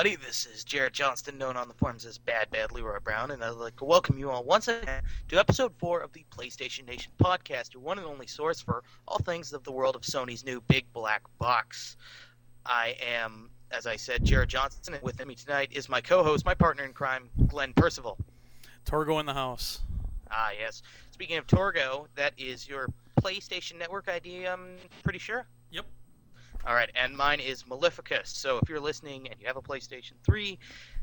everybody. This is Jared Johnston, known on the forums as Bad Bad Leroy Brown, and I'd like to welcome you all once again to episode 4 of the PlayStation Nation podcast, your one and only source for all things of the world of Sony's new big black box. I am, as I said, Jared Johnston, and with me tonight is my co host, my partner in crime, Glenn Percival. Torgo in the house. Ah, yes. Speaking of Torgo, that is your PlayStation Network ID, I'm pretty sure? Yep. All right, and mine is Maleficus. So if you're listening and you have a PlayStation 3,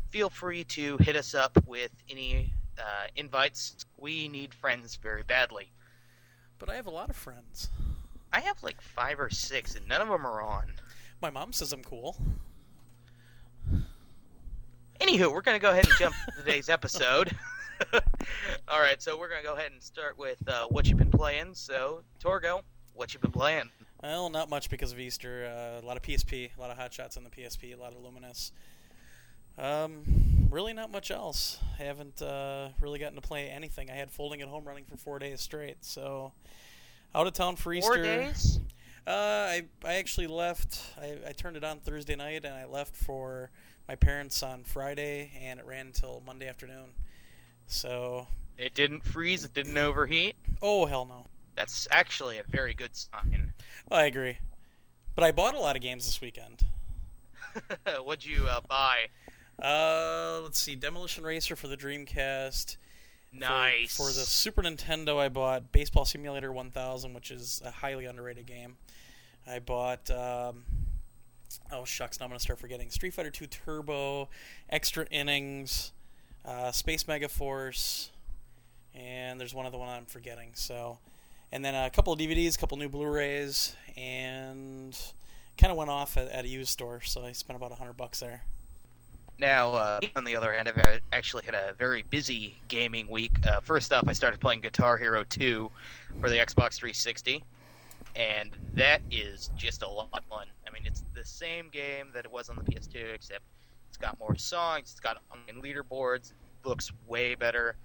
feel free to hit us up with any uh, invites. We need friends very badly. But I have a lot of friends. I have like five or six, and none of them are on. My mom says I'm cool. Anywho, we're going to go ahead and jump to today's episode. All right, so we're going to go ahead and start with uh, what you've been playing. So, Torgo, what you've been playing? Well, not much because of Easter. Uh, a lot of PSP, a lot of hot shots on the PSP, a lot of Lumines. Um, really, not much else. I haven't uh, really gotten to play anything. I had folding at home running for four days straight. So, out of town for Easter. Four days? Uh, I I actually left. I, I turned it on Thursday night, and I left for my parents on Friday, and it ran until Monday afternoon. So, It didn't freeze, it didn't overheat. oh hell no. That's actually a very good sign. I agree. But I bought a lot of games this weekend. What'd you uh, buy? Uh, let's see, Demolition Racer for the Dreamcast. For- Nice. For, the Super Nintendo, I bought Baseball Simulator 1000, which is a highly underrated game. I bought, um, oh shucks, now I'm gonna start forgetting. Street Fighter 2 Turbo, Extra Innings, uh, Space Mega Force, and there's one other one I'm forgetting. So, and then a couple of DVDs, a couple new Blu-rays, and kind of went off at, at a used store. So I spent about a hundred bucks there. Now, uh, on the other hand, I've actually had a very busy gaming week. Uh, first off, I started playing Guitar Hero 2 for the Xbox 360, and that is just a lot of fun. I mean, it's the same game that it was on the PS2, except it's got more songs, it's got online leaderboards, looks way better.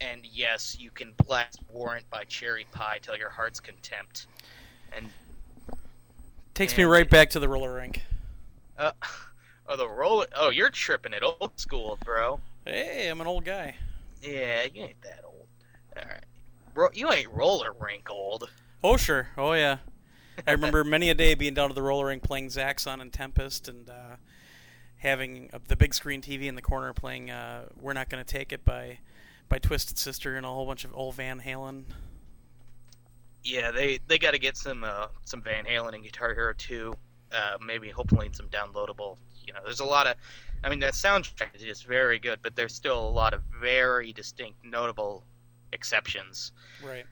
And yes, you can blast Warrant by Cherry Pie till your heart's contempt. And Takes me And- right back to the roller rink. uh, oh, the roll. Oh, you're tripping it old school, bro. Hey, I'm an old guy. Yeah, you ain't that old. All right, Ro- you ain't roller rink old. Oh sure. Oh yeah. I remember many a day being down to the roller rink playing Zaxxon and Tempest and uh, having uh, the big screen TV in the corner playing uh, "We're Not Gonna Take It" by by Twisted Sister and a whole bunch of old Van Halen. Yeah, they they got to get some uh, some Van Halen and Guitar Hero 2. Uh, maybe hopefully some downloadable. You know, there's a lot of. I mean, that soundtrack is just very good, but there's still a lot of very distinct, notable exceptions. Right.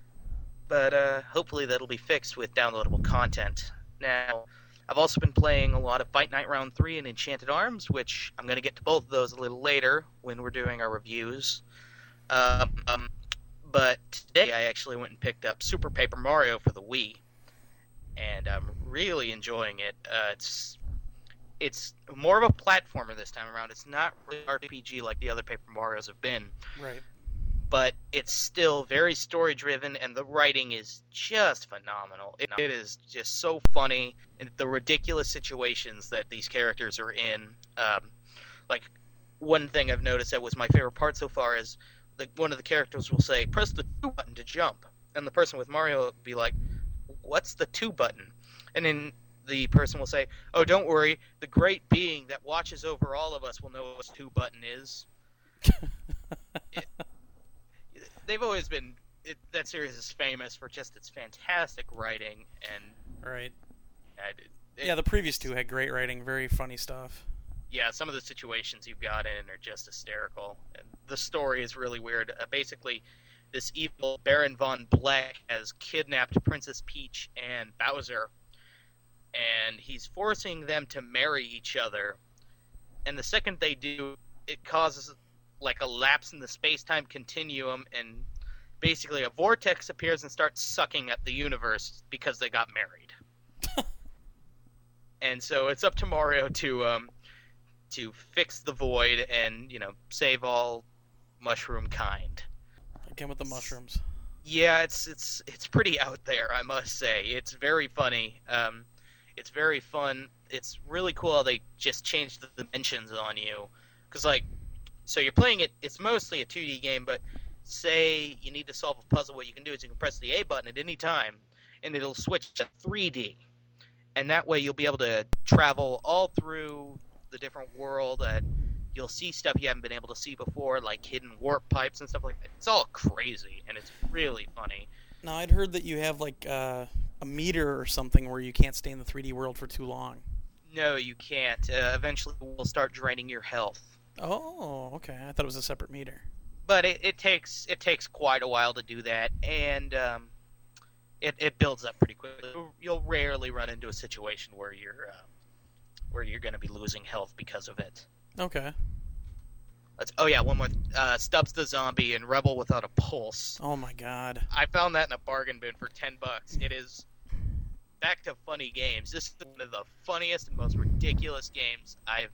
but uh, hopefully that'll be fixed with downloadable content. Now, I've also been playing a lot of Fight Night Round 3 and Enchanted Arms, which I'm going to get to both of those a little later when we're doing our reviews. Um, um, but today I actually went and picked up Super Paper Mario for the Wii, and I'm really enjoying it. Uh, it's it's more of a platformer this time around. It's not really RPG like the other Paper Mario's have been Right. but it's still very story driven and the writing is just phenomenal it, it is just so funny and the ridiculous situations that these characters are in um, like one thing i've noticed that was my favorite part so far is like one of the characters will say press the two button to jump and the person with mario will be like what's the two button and then the person will say oh don't worry the great being that watches over all of us will know what two button is they've always been it, that series is famous for just its fantastic writing and Right. it, Yeah, the previous two had great writing, very funny stuff. yeah some of the situations you've got in are just hysterical and the story is really weird. Uh, basically this evil baron von black has kidnapped princess peach and bowser and he's forcing them to marry each other. And the second they do it causes like a lapse in the space-time continuum and basically a vortex appears and starts sucking at the universe because they got married. And so it's up to mario to um, to fix the void and you know save all mushroom kind. Again with the mushrooms. Yeah, it's it's it's pretty out there, I must say. It's very funny. Um, it's very fun. it's really cool how they just changed the dimensions on you, because like, so you're playing it. It's mostly a 2D game, but say you need to solve a puzzle, what you can do is you can press the A button at any time, and it'll switch to 3D, and that way you'll be able to travel all through the different world and you'll see stuff you haven't been able to see before, like hidden warp pipes and stuff like that. It's all crazy and it's really funny. Now I'd heard that you have like uh, a meter or something where you can't stay in the 3D world for too long. No, you can't. Uh, eventually, we'll start draining your health. Oh, okay. I thought it was a separate meter. But it, it takes it takes quite a while to do that, and um, it it builds up pretty quickly. You'll rarely run into a situation where you're uh, where you're going to be losing health because of it. Okay. Let's, oh yeah, one more. Uh, Stubbs the zombie and Rebel without a pulse. Oh my god. I found that in a bargain bin for ten bucks. It is back to funny games. This is one of the funniest and most ridiculous games I've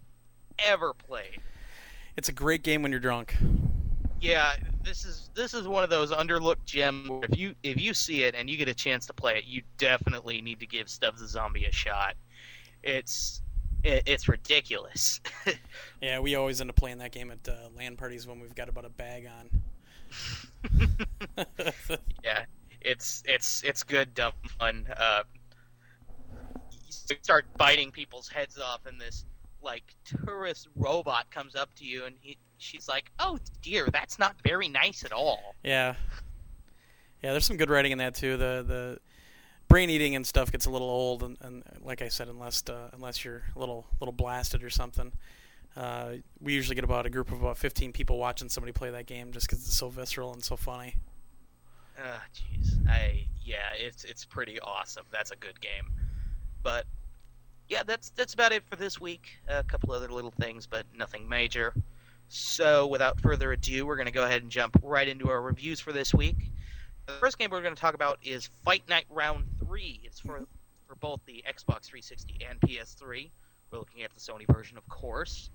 ever played. It's a great game when you're drunk. Yeah, this is this is one of those underlooked gems. Where if you if you see it and you get a chance to play it, you definitely need to give Stubbs the zombie a shot. It's it, it's ridiculous. yeah, we always end up playing that game at uh, LAN parties when we've got about a bag on. yeah, it's it's it's good, dumb fun. Uh, you start biting people's heads off, and this like tourist robot comes up to you, and he she's like, "Oh dear, that's not very nice at all." Yeah, yeah. There's some good writing in that too. The the brain eating and stuff gets a little old, and, and like I said, unless uh, unless you're a little little blasted or something. Uh, we usually get about a group of about 15 people watching somebody play that game just because it's so visceral and so funny. Ah, jeez. I yeah, it's it's pretty awesome. That's a good game. But yeah, that's that's about it for this week. A couple other little things, but nothing major. So without further ado, we're going to go ahead and jump right into our reviews for this week. The first game we're going to talk about is Fight Night Round 3. It's for, for both the Xbox 360 and PS3. We're looking at the Sony version, of course.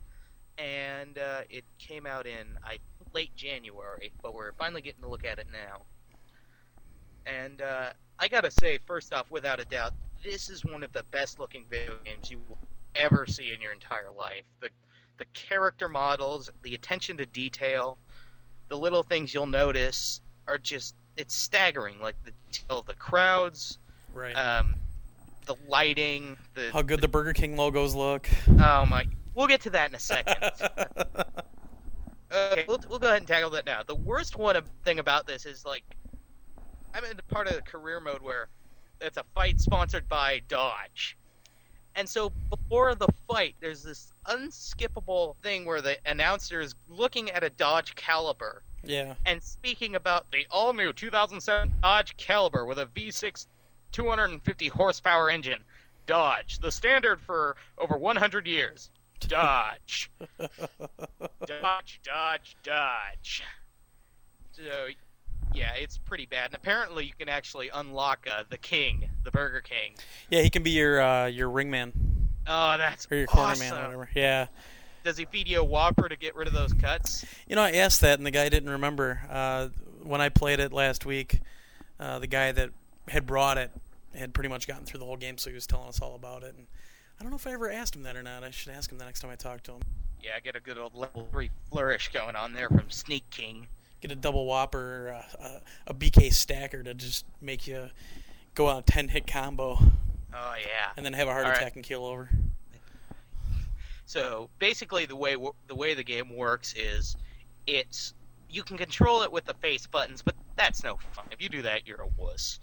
And uh, it came out in I late January, but we're finally getting to look at it now. And uh, I gotta say, first off, without a doubt, this is one of the best looking video games you will ever see in your entire life. The the character models, the attention to detail, the little things you'll notice are just it's staggering. Like the detail of the crowds, right? Um, the lighting, the how good the, the Burger King logos look. Oh my! We'll get to that in a second. okay, we'll, we'll go ahead and tackle that now. The worst one thing about this is like I'm in the part of the career mode where it's a fight sponsored by Dodge. And so before the fight, there's this unskippable thing where the announcer is looking at a Dodge Caliber yeah. And speaking about the all new 2007 Dodge Caliber with a V6 250 horsepower engine, Dodge, the standard for over 100 years. Dodge. Dodge, Dodge, Dodge. So, yeah, it's pretty bad. And apparently, you can actually unlock uh, the King, the Burger King. Yeah, he can be your uh, your ringman. Oh, that's or your awesome. corner man, or whatever. Yeah does he feed you a Whopper to get rid of those cuts? You know, I asked that, and the guy didn't remember. Uh, when I played it last week, uh, the guy that had brought it had pretty much gotten through the whole game, so he was telling us all about it. And I don't know if I ever asked him that or not. I should ask him the next time I talk to him. Yeah, get a good old level three flourish going on there from Sneak King. Get a double Whopper, uh, a, a BK stacker to just make you go on a ten hit combo. Oh yeah. And then have a heart all attack right. and kill over. So basically, the way the way the game works is, it's you can control it with the face buttons, but that's no fun. If you do that, you're a wuss.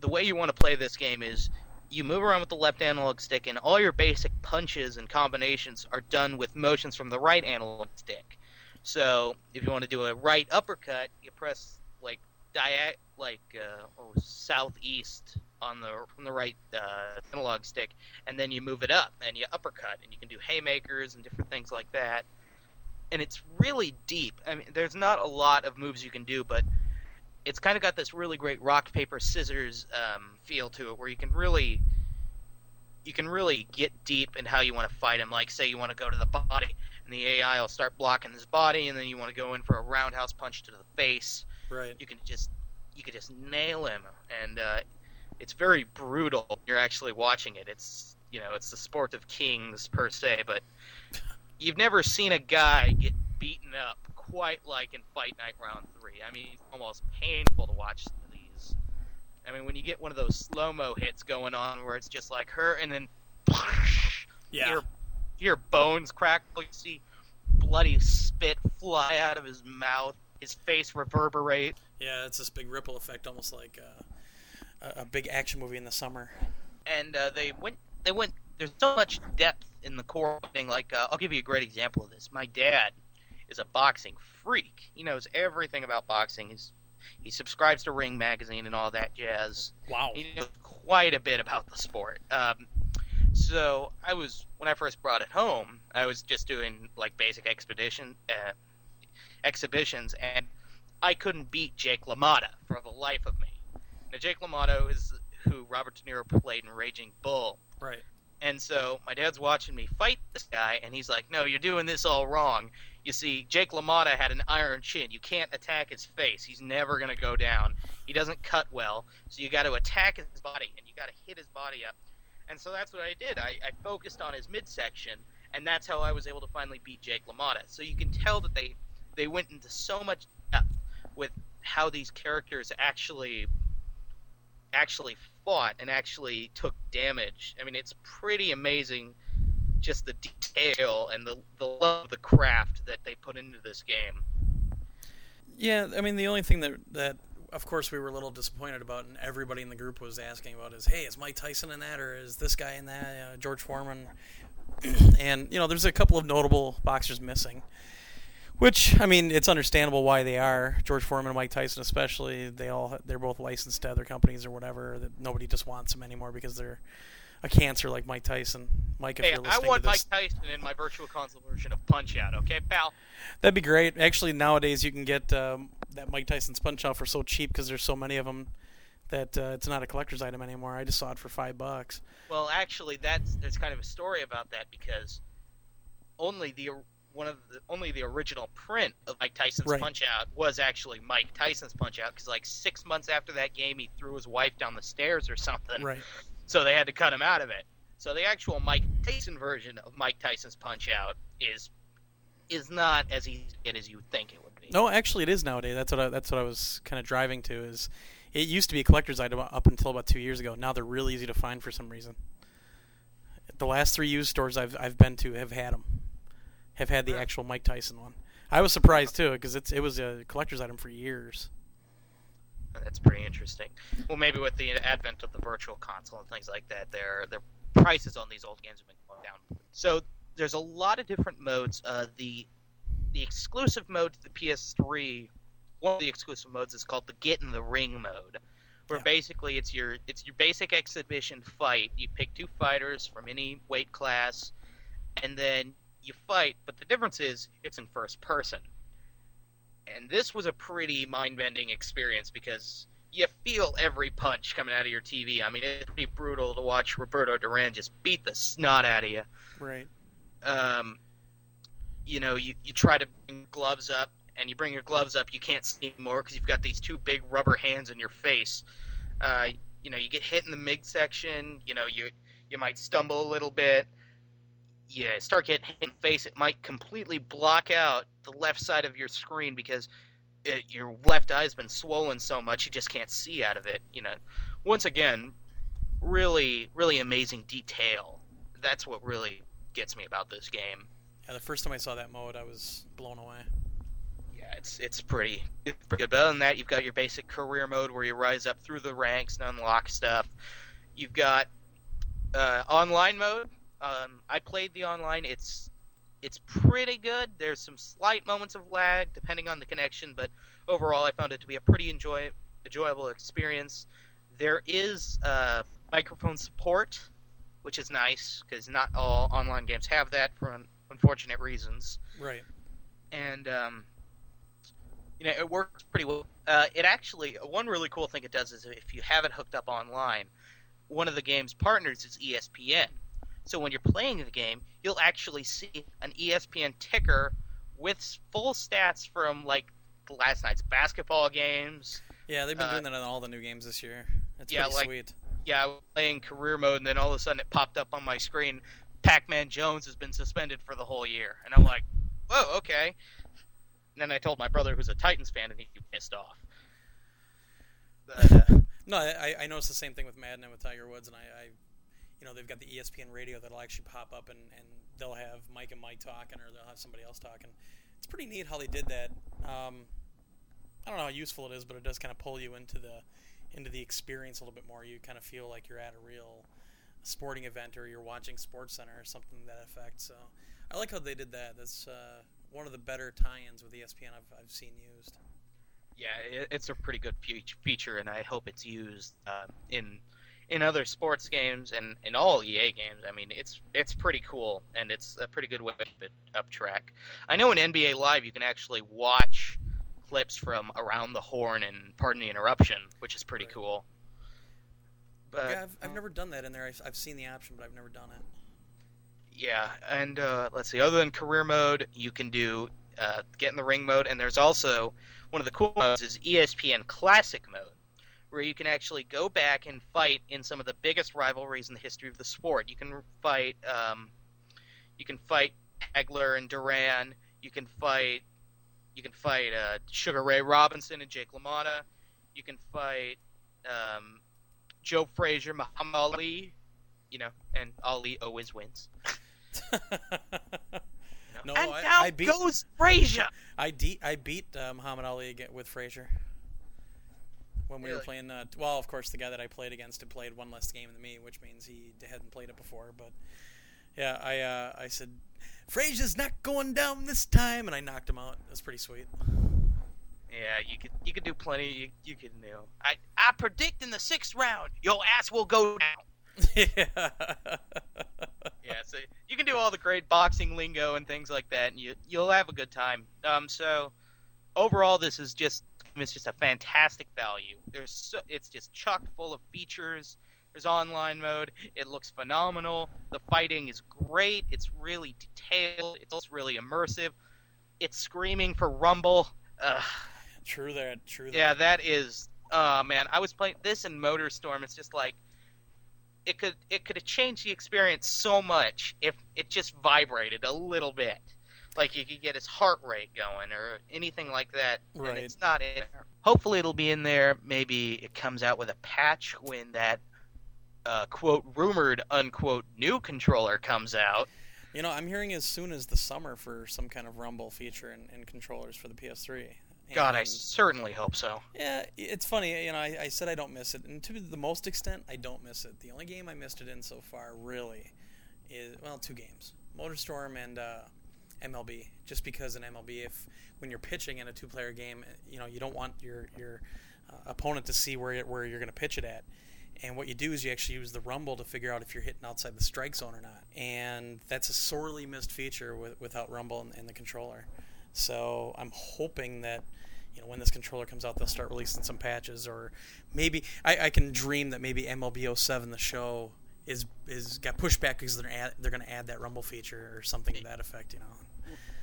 The way you want to play this game is you move around with the left analog stick, and all your basic punches and combinations are done with motions from the right analog stick. So if you want to do a right uppercut, you press like diag like uh, oh, southeast on the from the right uh, analog stick, and then you move it up and you uppercut, and you can do haymakers and different things like that. And it's really deep. I mean, there's not a lot of moves you can do, but it's kind of got this really great rock paper scissors um, feel to it, where you can really you can really get deep in how you want to fight him. Like, say you want to go to the body, and the AI will start blocking his body, and then you want to go in for a roundhouse punch to the face. Right. You can just you can just nail him, and uh, it's very brutal. You're actually watching it. It's you know it's the sport of kings per se, but you've never seen a guy get beaten up quite like in Fight Night Round Three. I mean, it's almost painful to watch these. I mean, when you get one of those slow mo hits going on where it's just like her, and then Yeah. your your bones crack, you see bloody spit fly out of his mouth, his face reverberate. Yeah, it's this big ripple effect, almost like uh, a, a big action movie in the summer. and uh, they went they went there's so much depth in the core thing like uh, i'll give you a great example of this. My dad is a boxing freak. He knows everything about boxing. He's he subscribes to ring magazine and all that jazz. Wow. he knows quite a bit about the sport. Um, so i was when i first brought it home i was just doing like basic expedition uh, exhibitions and i couldn't beat jake lamotta for the life of me now jake lamotta is who Robert De Niro played in Raging Bull. Right. And so my dad's watching me fight this guy, and he's like, "No, you're doing this all wrong. You see, Jake LaMotta had an iron chin. You can't attack his face. He's never gonna go down. He doesn't cut well. So you got to attack his body, and you got to hit his body up." And so that's what I did. I, I focused on his midsection, and that's how I was able to finally beat Jake LaMotta. So you can tell that they they went into so much depth with how these characters actually actually fought and actually took damage. I mean, it's pretty amazing just the detail and the, the love of the craft that they put into this game. Yeah, I mean the only thing that that of course we were a little disappointed about, and everybody in the group was asking about is, hey, is Mike Tyson in that, or is this guy in that, uh, George Foreman? and you know, there's a couple of notable boxers missing, which I mean, it's understandable why they are. George Foreman and Mike Tyson, especially, they all they're both licensed to other companies or whatever. That nobody just wants them anymore because they're a cancer like Mike Tyson. Mike, if Hey, you're I listening want to this, Mike Tyson in my virtual console version of Punch Out, okay, pal? That'd be great. Actually, nowadays you can get um, that Mike Tyson's Punch Out for so cheap because there's so many of them that uh, it's not a collector's item anymore. I just saw it for five bucks. Well, actually, that's there's kind of a story about that because only the one of the only the original print of Mike Tyson's Right. Punch Out was actually Mike Tyson's Punch Out because like six months after that game, he threw his wife down the stairs or something. Right. so they had to cut him out of it. So the actual Mike Tyson version of Mike Tyson's Punch Out is is not as easy as you would think it would be. No, actually, it is nowadays. That's what I, that's what I was kind of driving to. Is it used to be a collector's item up until about two years ago. Now they're really easy to find for some reason. The last three used stores I've I've been to have had them, have had the actual Mike Tyson one. I was surprised too because it's it was a collector's item for years. That's pretty interesting. Well, maybe with the advent of the virtual console and things like that, their their prices on these old games have been going down. So there's a lot of different modes. Uh, the the exclusive mode to the PS3, one of the exclusive modes is called the Get in the Ring mode, where Yeah. basically it's your it's your basic exhibition fight. You pick two fighters from any weight class, and then you fight. But the difference is it's in first person and this was a pretty mind-bending experience because you feel every punch coming out of your TV. I mean, it's pretty brutal to watch Roberto Duran just beat the snot out of you. Right. Um, you know, you, you try to bring gloves up, and you bring your gloves up, you can't see anymore because you've got these two big rubber hands in your face. Uh, you know, you get hit in the midsection. You know, you you might stumble a little bit. You start getting hit in the face. It might completely block out the left side of your screen because it, your left eye's been swollen so much you just can't see out of it. You know, once again, really, really amazing detail. That's what really gets me about this game. Yeah, the first time I saw that mode, I was blown away. Yeah, it's it's pretty it's pretty good. But other than that, you've got your basic career mode where you rise up through the ranks and unlock stuff. You've got uh, online mode. Um, I played the online. It's it's pretty good. There's some slight moments of lag depending on the connection, but overall, I found it to be a pretty enjoy enjoyable experience. There is uh, microphone support, which is nice because not all online games have that for un- unfortunate reasons Right. and um, you know it works pretty well. Uh, it actually one really cool thing it does is if you have it hooked up online, one of the game's partners is ESPN. So when you're playing the game, you'll actually see an ESPN ticker with full stats from like last night's basketball games. Yeah, they've been Uh, doing that on all the new games this year. It's yeah, pretty like- sweet. yeah, I was playing career mode, and then all of a sudden it popped up on my screen. Pac-Man Jones has been suspended for the whole year, and I'm like, whoa, okay. And then I told my brother, who's a Titans fan, and he pissed off. But, uh, no, I, I noticed the same thing with Madden and with Tiger Woods, and I, I you know, they've got the ESPN radio that'll actually pop up, and, and they'll have Mike and Mike talking, or they'll have somebody else talking. It's pretty neat how they did that. Um, I don't know how useful it is, but it does kind of pull you into the into the experience a little bit more. You kind of feel like you're at a real sporting event or you're watching Sports Center or something that effect. So I like how they did that. That's uh, one of the better tie-ins with ESPN I've, I've seen used. Yeah, it's a pretty good feature, and I hope it's used uh, in in other sports games and in all EA games. I mean, it's it's pretty cool, and it's a pretty good way to keep it up track. I know in NBA Live you can actually watch clips from around the horn and pardon the interruption, which is pretty right. cool. But yeah, I've, I've never done that in there. I've, I've seen the option, but I've never done it. Yeah, and uh, let's see. Other than career mode, you can do uh, get in the ring mode, and there's also one of the cool modes is ESPN Classic mode, where you can actually go back and fight in some of the biggest rivalries in the history of the sport. You can fight, um, you can fight Hagler and Duran. You can fight you can fight uh, Sugar Ray Robinson and Jake LaMotta. You can fight um, Joe Frazier, Muhammad Ali. You know, and Ali always wins. you know? No, and I, now I beat, goes Frazier. I, de- I beat uh, Muhammad Ali again with Frazier when we really? were playing. Uh, well, of course, the guy that I played against had played one less game than me, which means he hadn't played it before. But yeah, I uh, I said Frazier's not going down this time, and I knocked him out. That's pretty sweet. Yeah, you could you could do plenty. You, you could you know. I I predict in the sixth round, your ass will go down. yeah. yeah. So you can do all the great boxing lingo and things like that, and you you'll have a good time. Um. So overall, this is just it's just a fantastic value. There's so, it's just chock full of features there's online mode. It looks phenomenal. The fighting is great. It's really detailed. It's also really immersive. It's screaming for Rumble. Ugh. True that. True that. Yeah, that is. Oh man, I was playing this in MotorStorm. It's just like it could it could have changed the experience so much if it just vibrated a little bit. Like you could get his heart rate going or anything like that. Right. And it's not in there. Hopefully it'll be in there. Maybe it comes out with a patch when that uh, quote rumored unquote new controller comes out. You know, I'm hearing as soon as the summer for some kind of Rumble feature in, in controllers for the PS3. And God, I certainly hope so. Yeah, it's funny. You know, I, I, said I don't miss it, and to the most extent, I don't miss it. The only game I missed it in so far, really, is well, two games: MotorStorm and uh, MLB. Just because in MLB, if when you're pitching in a two-player game, you know, you don't want your your uh, opponent to see where where you're going to pitch it at. And what you do is you actually use the rumble to figure out if you're hitting outside the strike zone or not. And that's a sorely missed feature with, without rumble in, in the controller. So I'm hoping that you know when this controller comes out they'll start releasing some patches or maybe I, I can dream that maybe MLB 07 the show is is got pushed back because they're they're going to add that rumble feature or something to that effect you know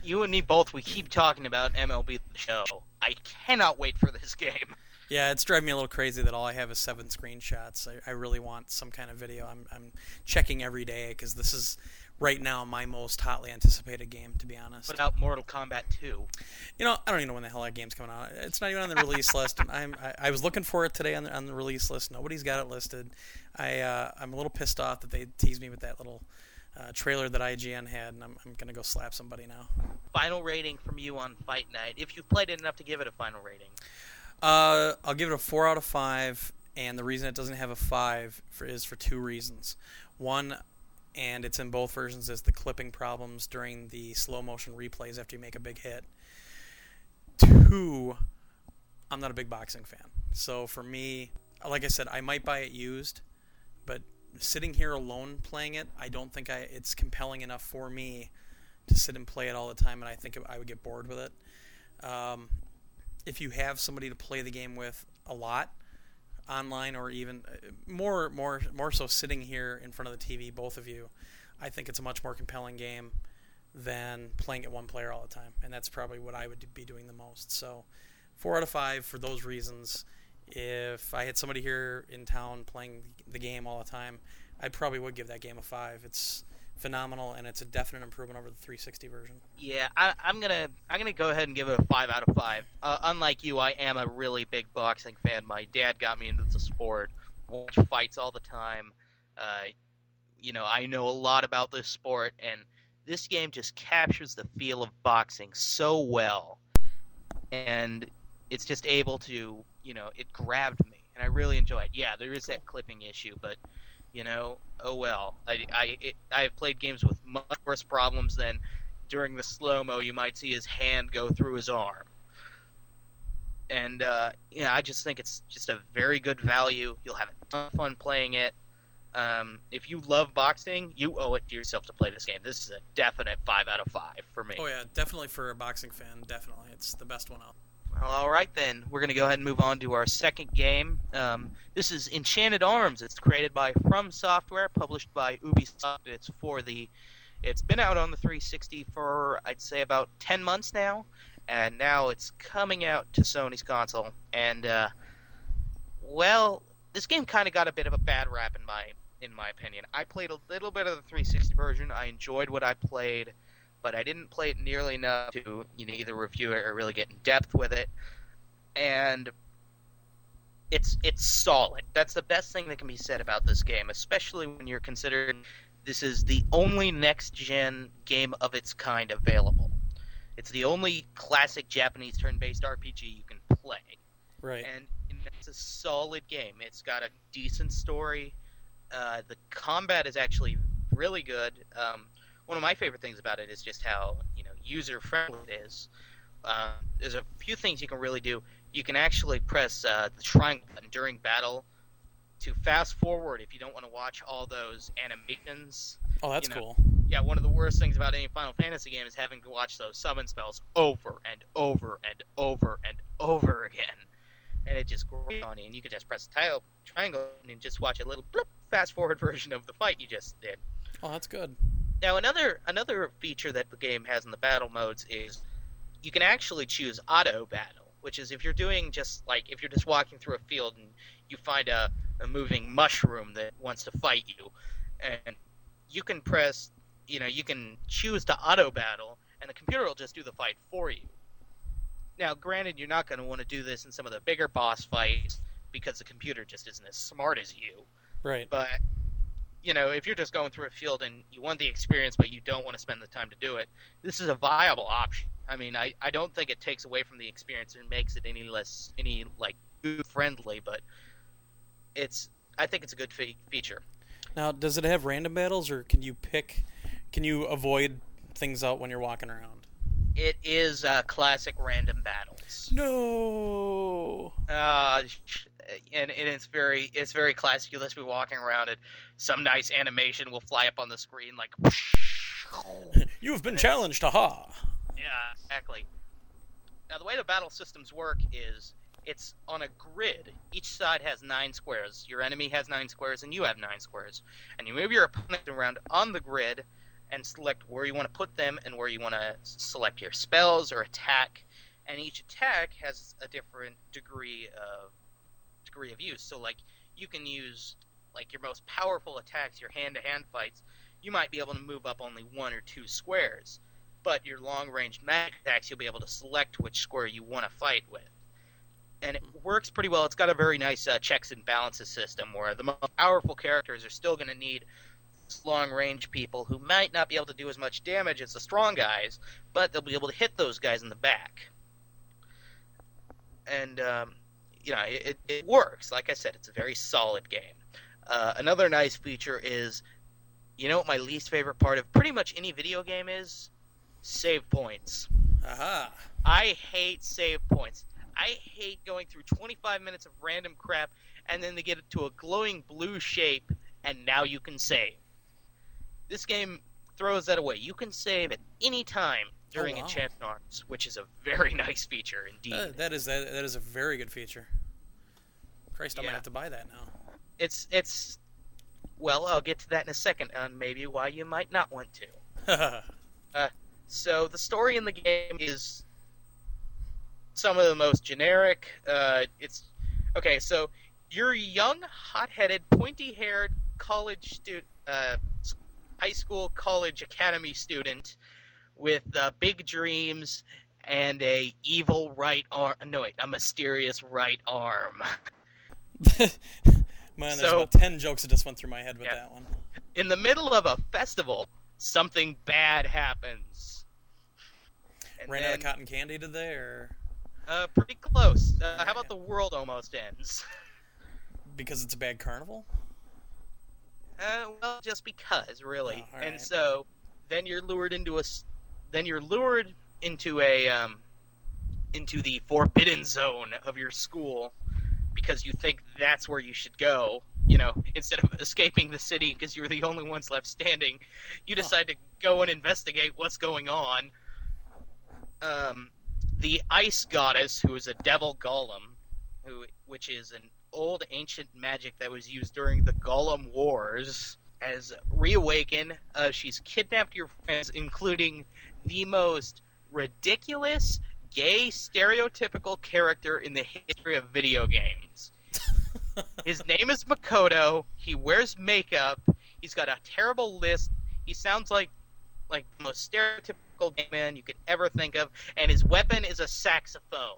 you and me both we keep talking about MLB the show I cannot wait for this game yeah, it's driving me a little crazy that all I have is seven screenshots. I, I really want some kind of video. I'm, I'm checking every day because this is right now my most hotly anticipated game, to be honest. What about Mortal Kombat 2? You know, I don't even know when the hell that game's coming out. It's not even on the release list. I'm, I, I, was looking for it today on the, on the release list. Nobody's got it listed. I, uh, I'm a little pissed off that they teased me with that little uh, trailer that IGN had, and I'm, I'm going to go slap somebody now. Final rating from you on Fight Night, if you've played it enough to give it a final rating. Uh, I'll give it a four out of five, and the reason it doesn't have a five for, is for two reasons. One, and it's in both versions, is the clipping problems during the slow motion replays after you make a big hit. Two, I'm not a big boxing fan, so for me, like I said, I might buy it used, but sitting here alone playing it, I don't think I it's compelling enough for me to sit and play it all the time, and I think I would get bored with it. Um, if you have somebody to play the game with a lot online or even uh, more more more so sitting here in front of the TV both of you I think it's a much more compelling game than playing it one player all the time and that's probably what I would be doing the most so 4 out of 5 for those reasons if I had somebody here in town playing the game all the time, I probably would give that game a five. It's phenomenal, and it's a definite improvement over the 360 version. Yeah, I, I'm gonna I'm gonna go ahead and give it a five out of five. Uh, unlike you, I am a really big boxing fan. My dad got me into the sport. Watch fights all the time. Uh, you know, I know a lot about this sport, and this game just captures the feel of boxing so well, and it's just able to, you know, it grabbed me, and I really enjoy it. Yeah, there is that clipping issue, but you know, oh well. I I it, I've played games with much worse problems than during the slow mo. You might see his hand go through his arm, and uh, yeah, I just think it's just a very good value. You'll have a ton of fun playing it. Um, if you love boxing, you owe it to yourself to play this game. This is a definite five out of five for me. Oh yeah, definitely for a boxing fan. Definitely, it's the best one out. All right then. We're going to go ahead and move on to our second game. Um, this is Enchanted Arms. It's created by From Software, published by Ubisoft. It's for the. It's been out on the 360 for I'd say about 10 months now, and now it's coming out to Sony's console. And uh, well, this game kind of got a bit of a bad rap in my in my opinion. I played a little bit of the 360 version. I enjoyed what I played but I didn't play it nearly enough to you know either review it or really get in depth with it. And it's it's solid. That's the best thing that can be said about this game, especially when you're considering this is the only next gen game of its kind available. It's the only classic Japanese turn-based RPG you can play. Right. And, and it's a solid game. It's got a decent story. Uh, the combat is actually really good. Um, one of my favorite things about it is just how you know user friendly it is. Uh, there's a few things you can really do. You can actually press uh, the triangle button during battle to fast forward if you don't want to watch all those animations. Oh, that's you know. cool. Yeah, one of the worst things about any Final Fantasy game is having to watch those summon spells over and over and over and over again. And it just grows on you, and you can just press the title triangle and just watch a little blip, fast forward version of the fight you just did. Oh, that's good. Now another another feature that the game has in the battle modes is you can actually choose auto battle, which is if you're doing just like if you're just walking through a field and you find a, a moving mushroom that wants to fight you, and you can press you know you can choose to auto battle and the computer will just do the fight for you. Now, granted, you're not going to want to do this in some of the bigger boss fights because the computer just isn't as smart as you. Right. But you know, if you're just going through a field and you want the experience but you don't want to spend the time to do it, this is a viable option. I mean, I, I don't think it takes away from the experience and makes it any less any like friendly, but it's I think it's a good fe- feature. Now, does it have random battles, or can you pick? Can you avoid things out when you're walking around? It is uh, classic random battles. No. Uh, and, and it's very it's very classic. You'll just be walking around, and some nice animation will fly up on the screen, like. you have been challenged, haha. Yeah, exactly. Now the way the battle systems work is it's on a grid. Each side has nine squares. Your enemy has nine squares, and you have nine squares. And you move your opponent around on the grid and select where you want to put them and where you want to select your spells or attack. And each attack has a different degree of degree of use. So like you can use like your most powerful attacks, your hand-to-hand fights. You might be able to move up only one or two squares, but your long-range magic attacks, you'll be able to select which square you want to fight with. And it works pretty well. It's got a very nice uh, checks and balances system where the most powerful characters are still going to need long range people who might not be able to do as much damage as the strong guys, but they'll be able to hit those guys in the back. And um, you know, it, it works. Like I said, it's a very solid game. Uh, another nice feature is, you know what my least favorite part of pretty much any video game is? Save points. Aha. I hate save points. I hate going through 25 minutes of random crap and then they get it to a glowing blue shape and now you can save. This game throws that away. You can save at any time during oh, wow. Enchanted Arms, which is a very nice feature indeed. Uh, that is that, that is a very good feature. Christ, I Yeah. might have to buy that now. It's it's well, I'll get to that in a second on maybe why you might not want to. So the story in the game is some of the most generic. Uh, it's Okay, so you're a young, hot-headed, pointy-haired college student, uh, high school, college, academy student with uh, big dreams and a evil right arm. No, wait, a mysterious right arm. Man, there's So- about ten jokes that just went through my head with Yeah. that one. In the middle of a festival, something bad happens. And Ran out of cotton candy to they, or Uh, pretty close. Uh, how about the world almost ends? because it's a bad carnival? Uh, well, just because, really. Oh, and right. so, then you're lured into a, then you're lured into a, um, into the forbidden zone of your school, because you think that's where you should go. You know, instead of escaping the city because you're the only ones left standing, you decide to go and investigate what's going on. Um, the ice goddess, who is a devil golem, who which is an old ancient magic that was used during the Golem Wars, has reawakened. Uh, she's kidnapped your friends, including the most ridiculous, gay, stereotypical character in the history of video games. His name is Makoto. He wears makeup. He's got a terrible list. He sounds like like the most stereotypical gay man you could ever think of, and his weapon is a saxophone.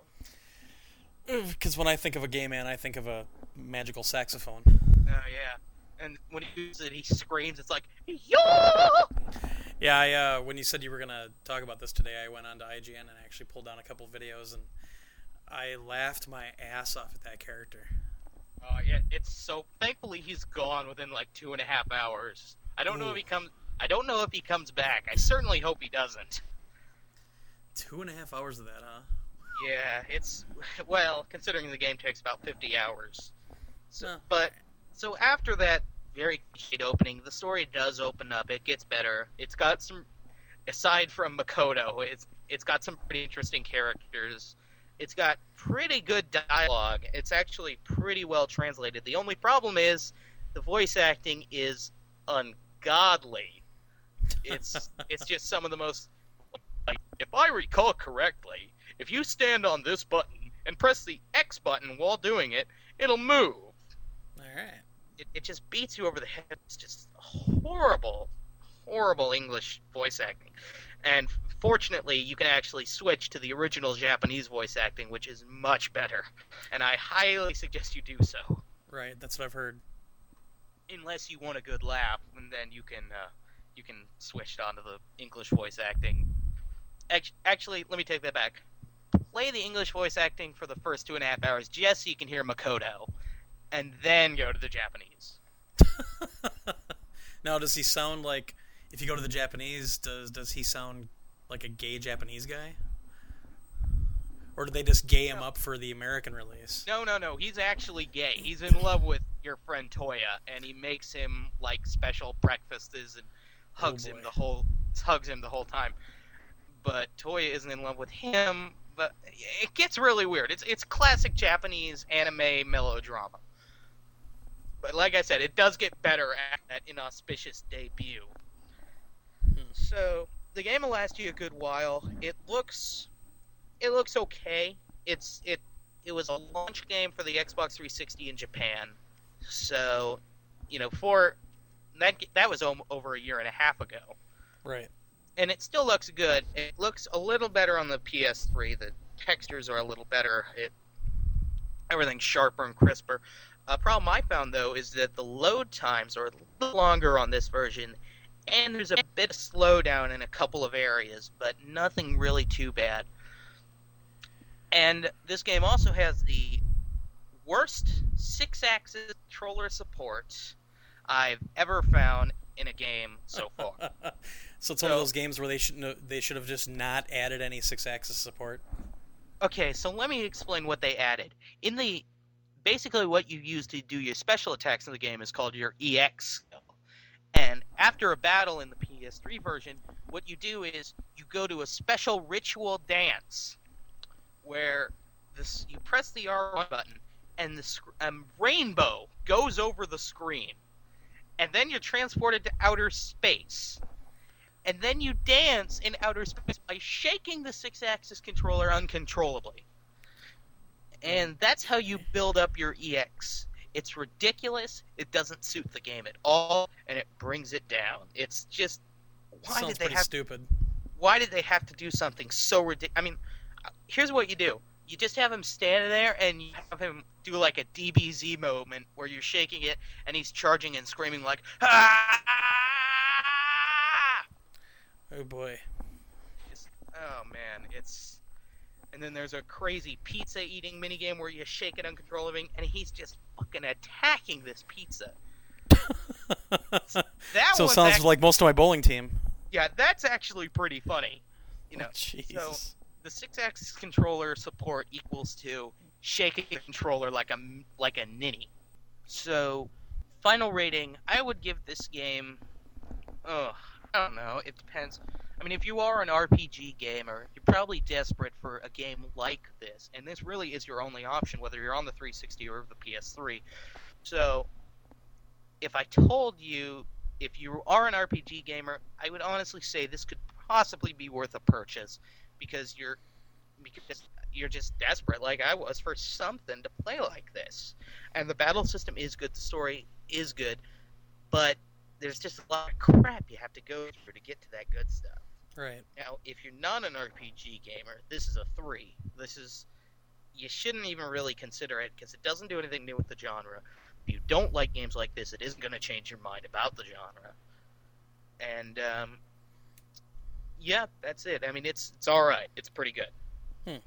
Eh, because when I think of a gay man, I think of a magical saxophone. Oh yeah. And when he uses it, he screams. It's like, yo! Yeah, I, uh, when you said you were gonna talk about this today, I went on to IGN and actually pulled down a couple videos, and I laughed my ass off at that character. Oh yeah, it's so. Thankfully, he's gone within like two and a half hours. I don't know if he comes. I don't know if he comes back. I certainly hope he doesn't. Two and a half hours of that, huh? Yeah, it's well, considering the game takes about fifty hours. So, No. but so after that very cliched opening, the story does open up. It gets better. It's got some, aside from Makoto, it's it's got some pretty interesting characters. It's got pretty good dialogue. It's actually pretty well translated. The only problem is the voice acting is ungodly. It's it's just some of the most. Like, if I recall correctly, if you stand on this button and press the X button while doing it, it'll move. All right. It, it just beats you over the head. It's just horrible, horrible English voice acting. And fortunately, you can actually switch to the original Japanese voice acting, which is much better. And I highly suggest you do so, Right, that's what I've heard. unless you want a good laugh, and then you can uh, you can switch on to the English voice acting. Actually, let me take that back. Play the English voice acting for the first two and a half hours, just so you can hear Makoto, and then go to the Japanese. now, does he sound like? If you go to the Japanese, does does he sound like a gay Japanese guy? Or do they just gay him No. up for the American release? No, no, no. He's actually gay. He's in love with your friend Toya, and he makes him like special breakfasts and oh, hugs him the whole hugs him the whole time. But Toya isn't in love with him. But it gets really weird. It's it's classic Japanese anime melodrama. But like I said, it does get better at that inauspicious debut. Hmm. So the game will last you a good while. It looks it looks okay. It's it it was a launch game for the Xbox 360 in Japan. So, you know, for that that was over a year and a half ago, Right. and it still looks good. It looks a little better on the PS3. The textures are a little better. It everything's sharper and crisper. A problem I found though is that the load times are a little longer on this version, and there's a bit of slowdown in a couple of areas, but nothing really too bad. And this game also has the worst six-axis controller support I've ever found in a game so far. so it's one of those games where they should they should have just not added any six-axis support. Okay, so let me explain what they added. In the basically what you use to do your special attacks in the game is called your EX skill. And after a battle in the PS3 version, what you do is you go to a special ritual dance where this you press the R1 button and the sc- um, rainbow goes over the screen. And then you're transported to outer space. And then you dance in outer space by shaking the six axis controller uncontrollably. And that's how you build up your EX. It's ridiculous. It doesn't suit the game at all, and it brings it down. It's just why Sounds did they have stupid. why did they have to do something so ridiculous? I mean, here's what you do: you just have him standing there, and you have him do like a DBZ moment where you're shaking it, and he's charging and screaming like, "Ah!" Oh boy. It's- oh man, it's. And then there's a crazy pizza eating minigame where you shake it uncontrollably, and he's just fucking attacking this pizza. That so it sounds like most of my bowling team. yeah, that's actually pretty funny. You know, oh, Jesus. the six-axis controller support equals to shaking the controller like a like a ninny. So, final rating, I would give this game. Oh, I don't know. It depends. I mean, if you are an RPG gamer, you're probably desperate for a game like this, and this really is your only option, whether you're on the 360 or the PS3. So, if I told you if you are an RPG gamer, I would honestly say this could possibly be worth a purchase because you're because you're just desperate like I was for something to play like this. And the battle system is good, the story is good, but there's just a lot of crap you have to go through to get to that good stuff. Right. Now, if you're not an RPG gamer, this is a 3. This is you shouldn't even really consider it because it doesn't do anything new with the genre. If you don't like games like this, it isn't going to change your mind about the genre. And um, yeah, that's it. I mean, it's it's all right. It's pretty good. Hmm.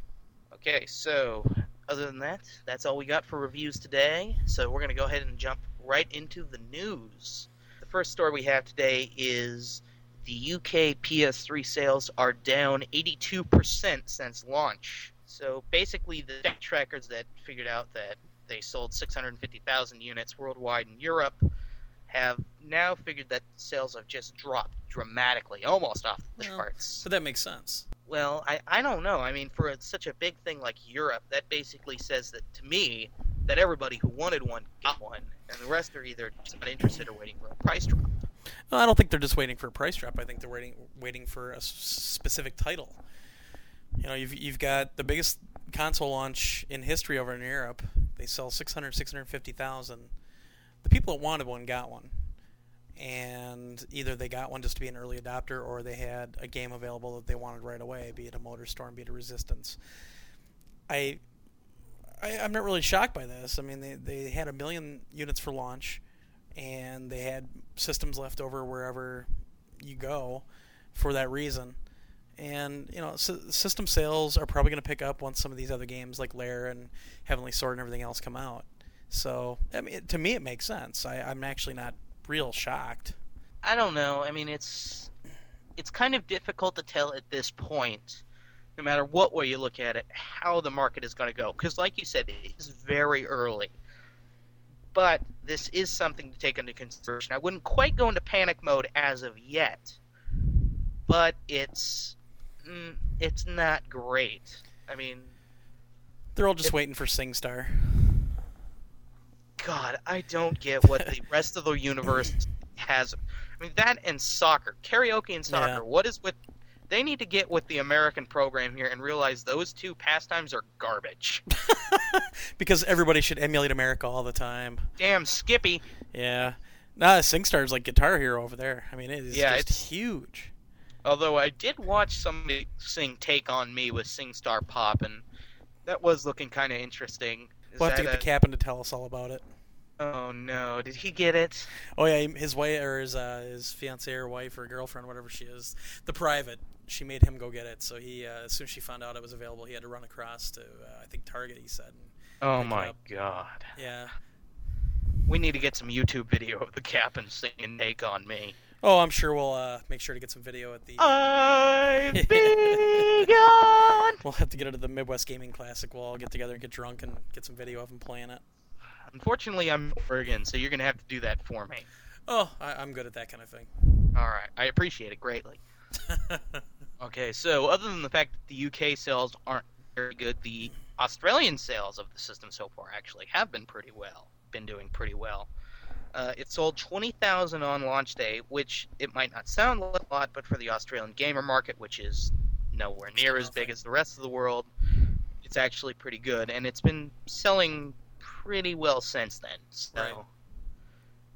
Okay, so other than that, that's all we got for reviews today. So we're going to go ahead and jump right into the news. The first story we have today is the UK PS3 sales are down 82% since launch. So basically, the deck trackers that figured out that they sold 650,000 units worldwide in Europe have now figured that sales have just dropped dramatically, almost off the Well, charts. But that makes sense. Well, I, I don't know. I mean, for a, such a big thing like Europe, that basically says that to me that everybody who wanted one got one, and the rest are either just not interested or waiting for a price drop. No, I don't think they're just waiting for a price drop. I think they're waiting waiting for a specific title. You know, you've you've got the biggest console launch in history over in Europe. They sell 600, 650,000. The people that wanted one got one. And either they got one just to be an early adopter or they had a game available that they wanted right away, be it a Motor Storm, be it a Resistance. I, I I'm not really shocked by this. I mean, they, they had a million units for launch and they had systems left over wherever you go for that reason. And you know, system sales are probably going to pick up once some of these other games like Lair and Heavenly Sword and everything else come out. So, I mean, to me, it makes sense. I, I'm actually not real shocked. I don't know. I mean, it's it's kind of difficult to tell at this point, no matter what way you look at it, how the market is going to go. Because, like you said, it is very early. But this is something to take into consideration. I wouldn't quite go into panic mode as of yet, but it's mm, it's not great. I mean, They're all just It- waiting for SingStar. God, I don't get what the rest of the universe has. I mean, that and soccer, karaoke and soccer. Yeah. What is with? They need to get with the American program here and realize those two pastimes are garbage. because everybody should emulate America all the time. Damn, Skippy. Yeah. Nah, SingStar's like Guitar Hero over there. I mean, it is Yeah, just it's- huge. Although I did watch somebody sing "Take on Me" with SingStar Pop, and that was looking kind of interesting. Is We'll have to get the captain to tell us all about it. Oh no! Did he get it? Oh yeah, his wife or his uh, his fiance or wife or girlfriend, whatever she is, the private. She made him go get it. So he, uh, as soon as she found out it was available, he had to run across to uh, I think Target. He said, and, Oh my. God! "Yeah, We need to get some YouTube video of the captain singing "Take on Me." oh, I'm sure we'll uh, make sure to get some video at the." I've begun. We'll have to get it at the Midwest Gaming Classic. We'll all get together and get drunk and get some video of him playing it. Unfortunately, I'm in Oregon, so you're gonna have to do that for me. Oh, I, I'm good at that kind of thing. All right, I appreciate it greatly. Okay, so other than the fact that the UK sales aren't very good, the Australian sales of the system so far actually have been pretty well. Been doing pretty well. Uh, it sold 20,000 on launch day, which it might not sound a lot, but for the Australian gamer market, which is nowhere near as big as the rest of the world, it's actually pretty good, and it's been selling pretty well since then. So, Right.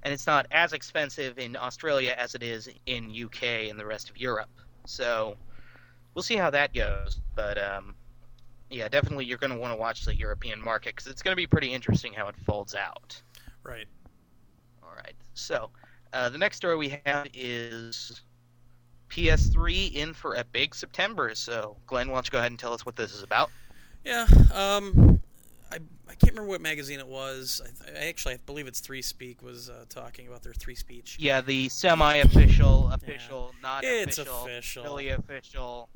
and it's not as expensive in Australia as it is in UK and the rest of Europe. So, we'll see how that goes. But um, yeah, definitely you're going to want to watch the European market because it's going to be pretty interesting how it folds out. Right. All right. So, uh, the next story we have is PS3 in for a big September. So, Glenn, why don't you go ahead and tell us what this is about? Yeah. Um, I, I can't remember what magazine it was. I, I actually I believe it's Three Speak was uh, talking about their Three Speech. Yeah, the semi-official, official, not It's official, official. really official.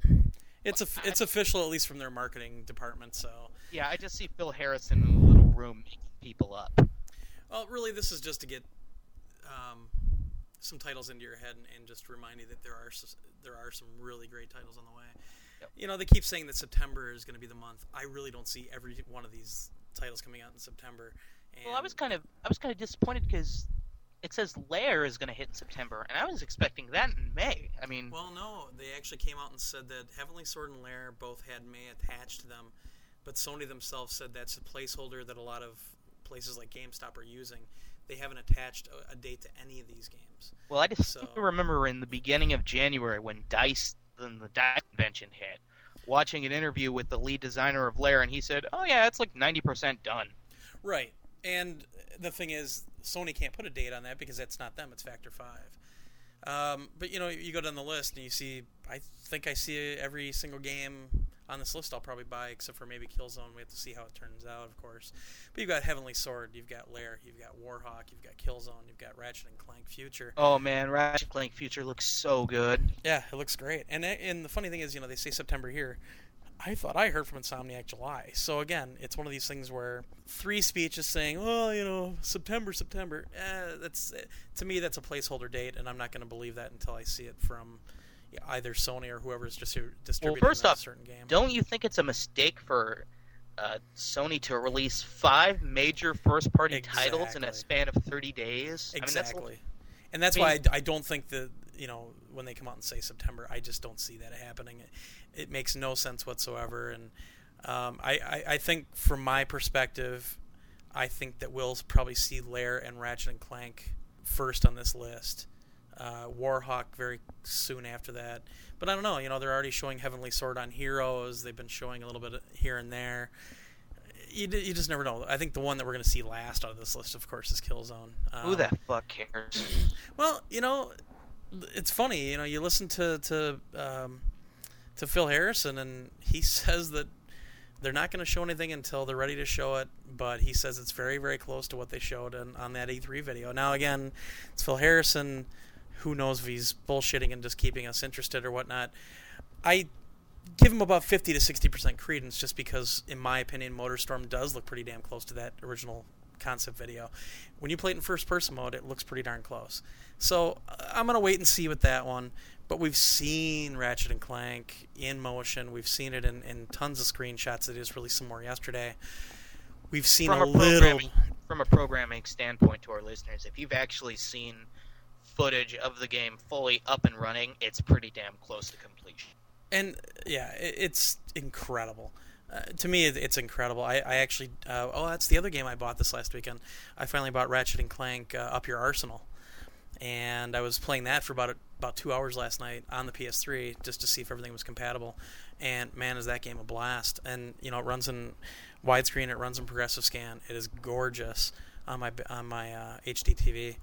It's a, it's official at least from their marketing department. So, Yeah, I just see Phil Harrison in a little room making people up. well, really, this is just to get um, some titles into your head and, and just remind you that there are there are some really great titles on the way. Yep. You know, they keep saying that September is going to be the month. I really don't see every one of these titles coming out in September. And Well, I was kind of, I was kind of disappointed because it says Lair is going to hit in September, and I was expecting that in May. I mean, Well, no, they actually came out and said that Heavenly Sword and Lair both had May attached to them, but Sony themselves said that's a placeholder that a lot of places like GameStop are using. They haven't attached a, a date to any of these games. Well, I just So- remember in the beginning of January when Dice, then the convention hit, watching an interview with the lead designer of Lair, and he said, "Oh yeah, it's like ninety percent done." Right. And the thing is, Sony can't put a date on that because that's not them. It's Factor Five. Um, but you know, you go down the list and you see. I think I see every single game on this list. I'll probably buy, except for maybe Killzone. We have to see how it turns out, of course. But you've got Heavenly Sword, you've got Lair, you've got Warhawk, you've got Killzone, you've got Ratchet and Clank Future. Oh man, Ratchet and Clank Future looks so good. Yeah, it looks great. And and the funny thing is, you know, they say September here. I thought I heard from Insomniac July. So again, it's one of these things where three speech is saying, "Well, you know, September, September." Eh, that's to me that's a placeholder date, and I'm not going to believe that until I see it from either Sony or whoever is just distributing first that off, certain game. Don't you think it's a mistake for uh, Sony to release five major first-party titles in a span of thirty days? exactly, and that's I mean- why I, I don't think that you know when they come out and say September, I just don't see that happening. It, it makes no sense whatsoever, and um, I, I I think from my perspective, I think that we'll probably see Lair and Ratchet and Clank first on this list. Uh, Warhawk very soon after that, but I don't know. You know, they're already showing Heavenly Sword on Heroes. They've been showing a little bit here and there. You, you just never know. I think the one that we're going to see last out of this list, of course, is Killzone. Um, Who the fuck cares? well, you know, it's funny. You know, you listen to to um, to Phil Harrison, and he says that they're not going to show anything until they're ready to show it. But he says it's very, very close to what they showed on, on that E3 video. Now, again, it's Phil Harrison. Who knows if he's bullshitting and just keeping us interested or whatnot? I give him about 50 to 60 percent credence just because in my opinion motorstorm does look pretty damn close to that original concept video. When you play it in first person mode it looks pretty darn close. So uh, i'm going to wait and see with that one but we've seen ratchet and clank in motion. We've seen it in, in tons of screenshots. They just released some more yesterday. We've seen from a a little from a programming standpoint to our listeners, if you've actually seen footage of the game fully up and running, it's pretty damn close to completion. and yeah, it's incredible. Uh, to me, it's incredible. I, I actually, uh, oh, that's the other game I bought this last weekend. I finally bought Ratchet and Clank uh, Up Your Arsenal, and I was playing that for about about two hours last night on the PS3 just to see if everything was compatible. And man, is that game a blast! And you know, it runs in widescreen, it runs in progressive scan. It is gorgeous on my on my uh, HD TV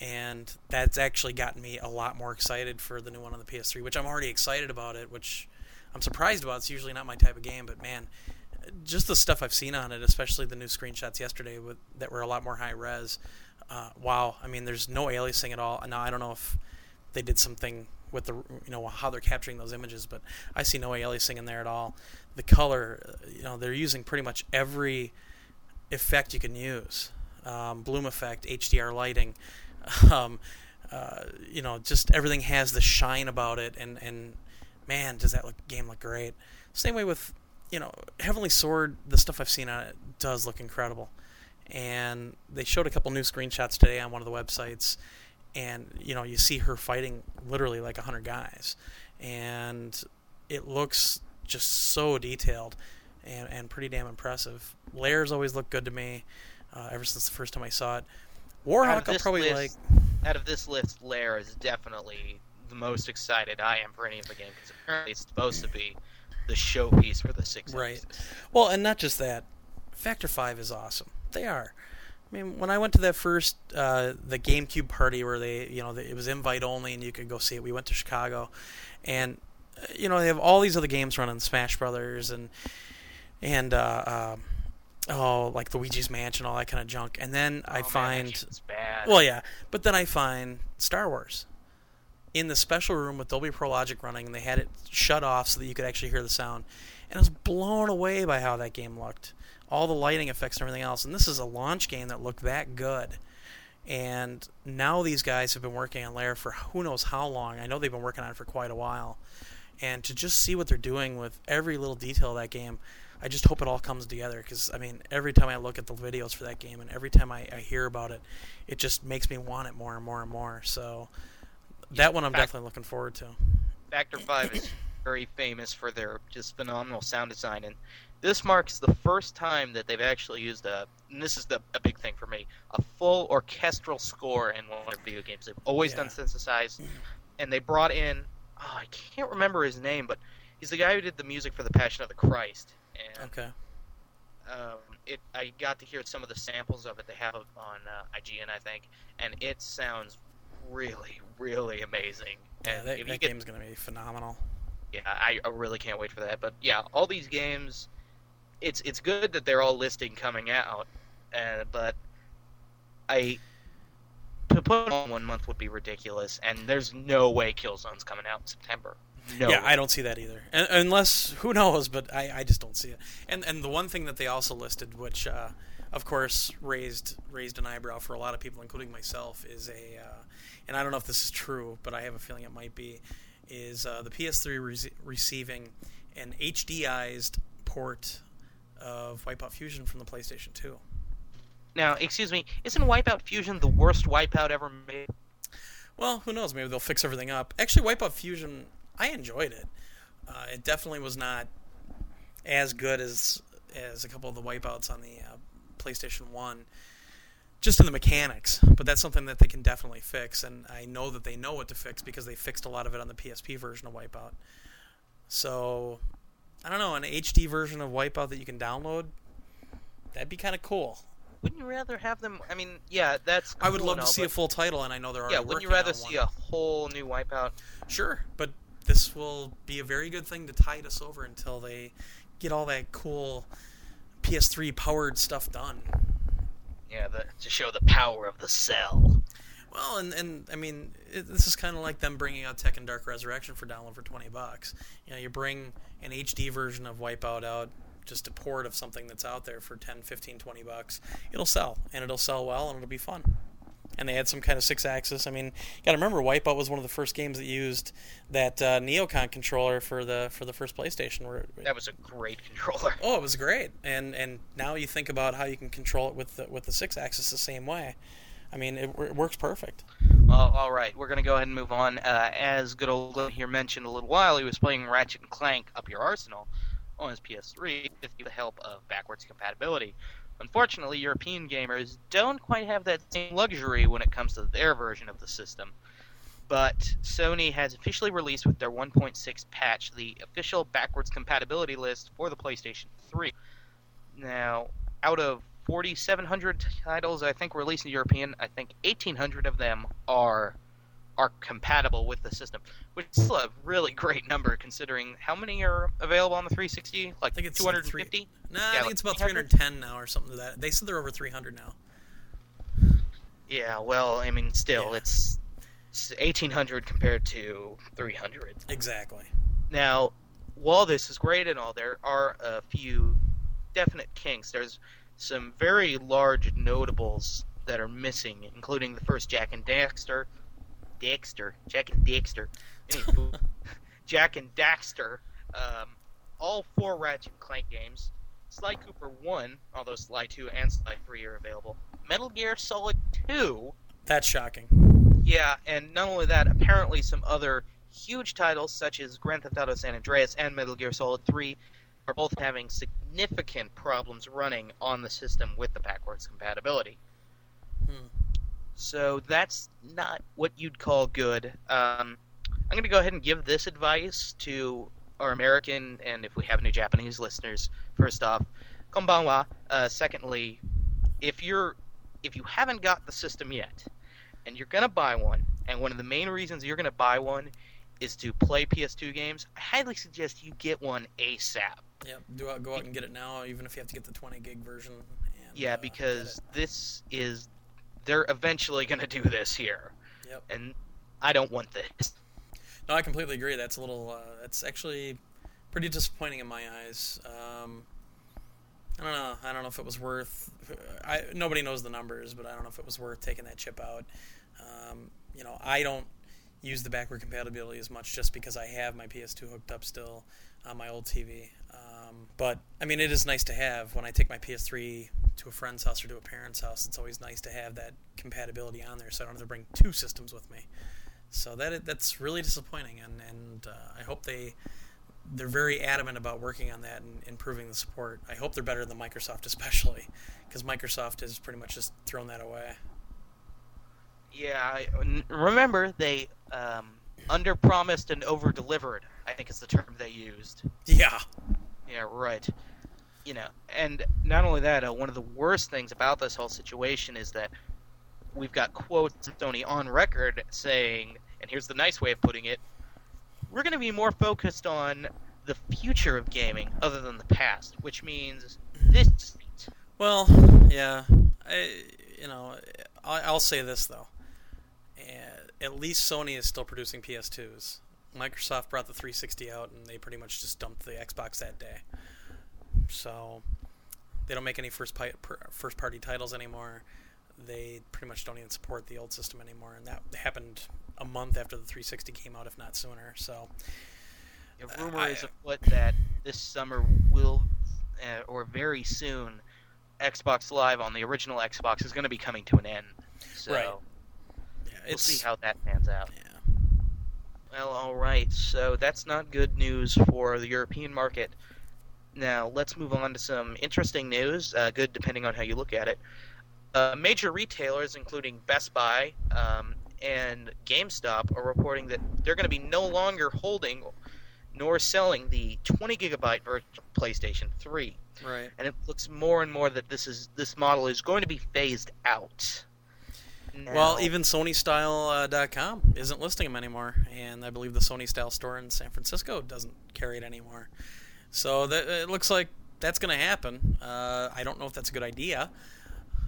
and that's actually gotten me a lot more excited for the new one on the PS3, which I'm already excited about it, which I'm surprised about. It's usually not my type of game, but man, just the stuff I've seen on it, especially the new screenshots yesterday with, that were a lot more high res. Uh, wow, I mean, there's no aliasing at all. Now I don't know if they did something with the you know how they're capturing those images, but I see no aliasing in there at all. The color, uh, you know, they're using pretty much every effect you can use. Um, bloom effect, HDR lighting, um, uh, you know, just everything has the shine about it, and and man, does that look, game look great. Same way with you know Heavenly Sword, the stuff I've seen on it does look incredible, and they showed a couple new screenshots today on one of the websites, and you know you see her fighting literally like hundred guys, and it looks just so detailed. and, and pretty damn impressive. Lair's always look good to me uh, ever since the first time I saw it. Warhawk, I'll probably list, like. Out of this list, Lair is definitely the most excited I am for any of the game because apparently it's supposed to be the showpiece for the six. Right. Well, and not just that. Factor Five is awesome. They are. I mean, when I went to that first uh, the GameCube party where they, you know, it was invite only and you could go see it. We went to Chicago, and uh, you know they have all these other games running, Smash Brothers and and uh, uh, oh, like Luigi's Mansion, all that kind of junk. And then oh, I find, man, well, yeah, but then I find Star Wars in the special room with Dolby Pro Logic running, and they had it shut off so that you could actually hear the sound. And I was blown away by how that game looked all the lighting effects and everything else. And this is a launch game that looked that good. And now these guys have been working on Lair for who knows how long. I know they've been working on it for quite a while. And to just see what they're doing with every little detail of that game, I just hope it all comes together. Because, I mean, every time I look at the videos for that game and every time I, I hear about it, it just makes me want it more and more and more. So that one I'm Fact- definitely looking forward to. Factor 5 is very famous for their just phenomenal sound design. And this marks the first time that they've actually used a, and this is the a big thing for me, a full orchestral score in one of their video games. They've always yeah. done synthesized, and they brought in, oh, I can't remember his name, but he's the guy who did the music for the Passion of the Christ. And, okay. Um, it I got to hear some of the samples of it they have on uh, IGN, I think, and it sounds really, really amazing. And yeah, that, that game's gonna be phenomenal. Yeah, I, I really can't wait for that. But yeah, all these games it's it's good that they're all listing coming out, uh, but I to put on one month would be ridiculous, and there's no way Killzone's coming out in September. No. Yeah, I don't see that either. And, unless who knows, but I, I just don't see it. And and the one thing that they also listed, which uh, of course raised raised an eyebrow for a lot of people, including myself, is a uh, and I don't know if this is true, but I have a feeling it might be, is uh, the PS3 re- receiving an HDized port of Wipeout Fusion from the PlayStation 2. Now, excuse me, isn't Wipeout Fusion the worst Wipeout ever made? Well, who knows? Maybe they'll fix everything up. Actually, Wipeout Fusion, I enjoyed it. Uh, it definitely was not as good as as a couple of the Wipeouts on the uh, PlayStation One, just in the mechanics. But that's something that they can definitely fix, and I know that they know what to fix because they fixed a lot of it on the PSP version of Wipeout. So I don't know, an HD version of Wipeout that you can download. That'd be kind of cool. Wouldn't you rather have them? I mean, yeah, that's. Cool I would love to see a full title, and I know there are. Yeah, wouldn't you rather see a whole new Wipeout? Sure, but this will be a very good thing to tide us over until they get all that cool PS3 powered stuff done. Yeah, the, to show the power of the cell. Well, and, and I mean, it, this is kind of like them bringing out Tekken Dark Resurrection for download for 20 bucks. You know, you bring an HD version of Wipeout out, just a port of something that's out there for 10, 15, 20 bucks. It'll sell, and it'll sell well, and it'll be fun. And they had some kind of six axis. I mean, you got to remember, Wipeout was one of the first games that used that uh, neGcon controller for the for the first PlayStation. Where that was a great controller. Oh, it was great. And and now you think about how you can control it with the with the six axis the same way. I mean, it, it works perfect. Well, all right, we're going to go ahead and move on. Uh, as good old Glenn here mentioned a little while, he was playing Ratchet and Clank Up Your Arsenal on his PS3 with the help of backwards compatibility. Unfortunately, European gamers don't quite have that same luxury when it comes to their version of the system. But Sony has officially released with their 1.6 patch the official backwards compatibility list for the PlayStation 3. Now, out of 4,700 titles I think released in European. I think 1,800 of them are are compatible with the system, which is still a really great number considering how many are available on the 360. Like I think it's 250. no, nah, yeah, I think like it's about 310 now or something like that. They said they're over 300 now. Yeah, well, I mean, still, yeah. it's, it's 1,800 compared to 300. Exactly. Now, while this is great and all, there are a few definite kinks. There's some very large notables that are missing, including the first Jak and Daxter, Daxter, Jak and Daxter, Jak and Daxter, um, all four Ratchet and Clank games, Sly Cooper 1, although Sly 2 and Sly 3 are available, Metal Gear Solid 2. That's shocking. Yeah, and not only that, apparently some other huge titles such as Grand Theft Auto San Andreas and Metal Gear Solid 3 are both having significant problems running on the system with the backwards compatibility. Hmm. So that's not what you'd call good. Um, I'm going to go ahead and give this advice to our American and if we have any Japanese listeners. First off, konbanwa. Uh, secondly, if you're if you haven't got the system yet and you're going to buy one, and one of the main reasons you're going to buy one is to play PS2 games, I highly suggest you get one ASAP. Yep. Do out, go out and get it now, even if you have to get the 20 gig version. And, Yeah, uh, because get this is they're eventually going to do this here. Yep. And I don't want this. No, I completely agree. That's a little. Uh, that's actually pretty disappointing in my eyes. Um, I don't know. I don't know if it was worth. I nobody knows the numbers, but I don't know if it was worth taking that chip out. Um, you know, I don't use the backward compatibility as much just because I have my PS2 hooked up still on my old TV. Um, but I mean, it is nice to have when I take my PS3 to a friend's house or to a parent's house. It's always nice to have that compatibility on there, so I don't have to bring two systems with me. So that that's really disappointing, and and uh, I hope they they're very adamant about working on that and improving the support. I hope they're better than Microsoft, especially because Microsoft has pretty much just thrown that away. Yeah, I, remember they um, under-promised and over-delivered. I think is the term they used. Yeah, Yeah, right. You know, and not only that, uh, one of the worst things about this whole situation is that we've got quotes of Sony on record saying, and here's the nice way of putting it: we're going to be more focused on the future of gaming other than the past, which means this. Well, yeah, I, you know, I, I'll say this though. Uh, At least Sony is still producing PS2s. Microsoft brought the 360 out, and they pretty much just dumped the Xbox that day. So they don't make any first pi- per- first party titles anymore. They pretty much don't even support the old system anymore, and that happened a month after the 360 came out, if not sooner. So A rumor I- is afoot that this summer will, uh, or very soon, Xbox Live on the original Xbox is going to be coming to an end. So Right. yeah, we'll see how that pans out. yeah. Well, all right. So that's not good news for the European market. Now let's move on to some interesting news. Uh, good, depending on how you look at it. Uh, major retailers, including Best Buy um, and GameStop, are reporting that they're going to be no longer holding nor selling the 20 gigabyte version of PlayStation 3, right. and it looks more and more that this is this model is going to be phased out. Well, Now- even SonyStyle.com uh, isn't listing them anymore, and I believe the Sony Style store in San Francisco doesn't carry it anymore. So that it looks like that's going to happen. Uh, I don't know if that's a good idea.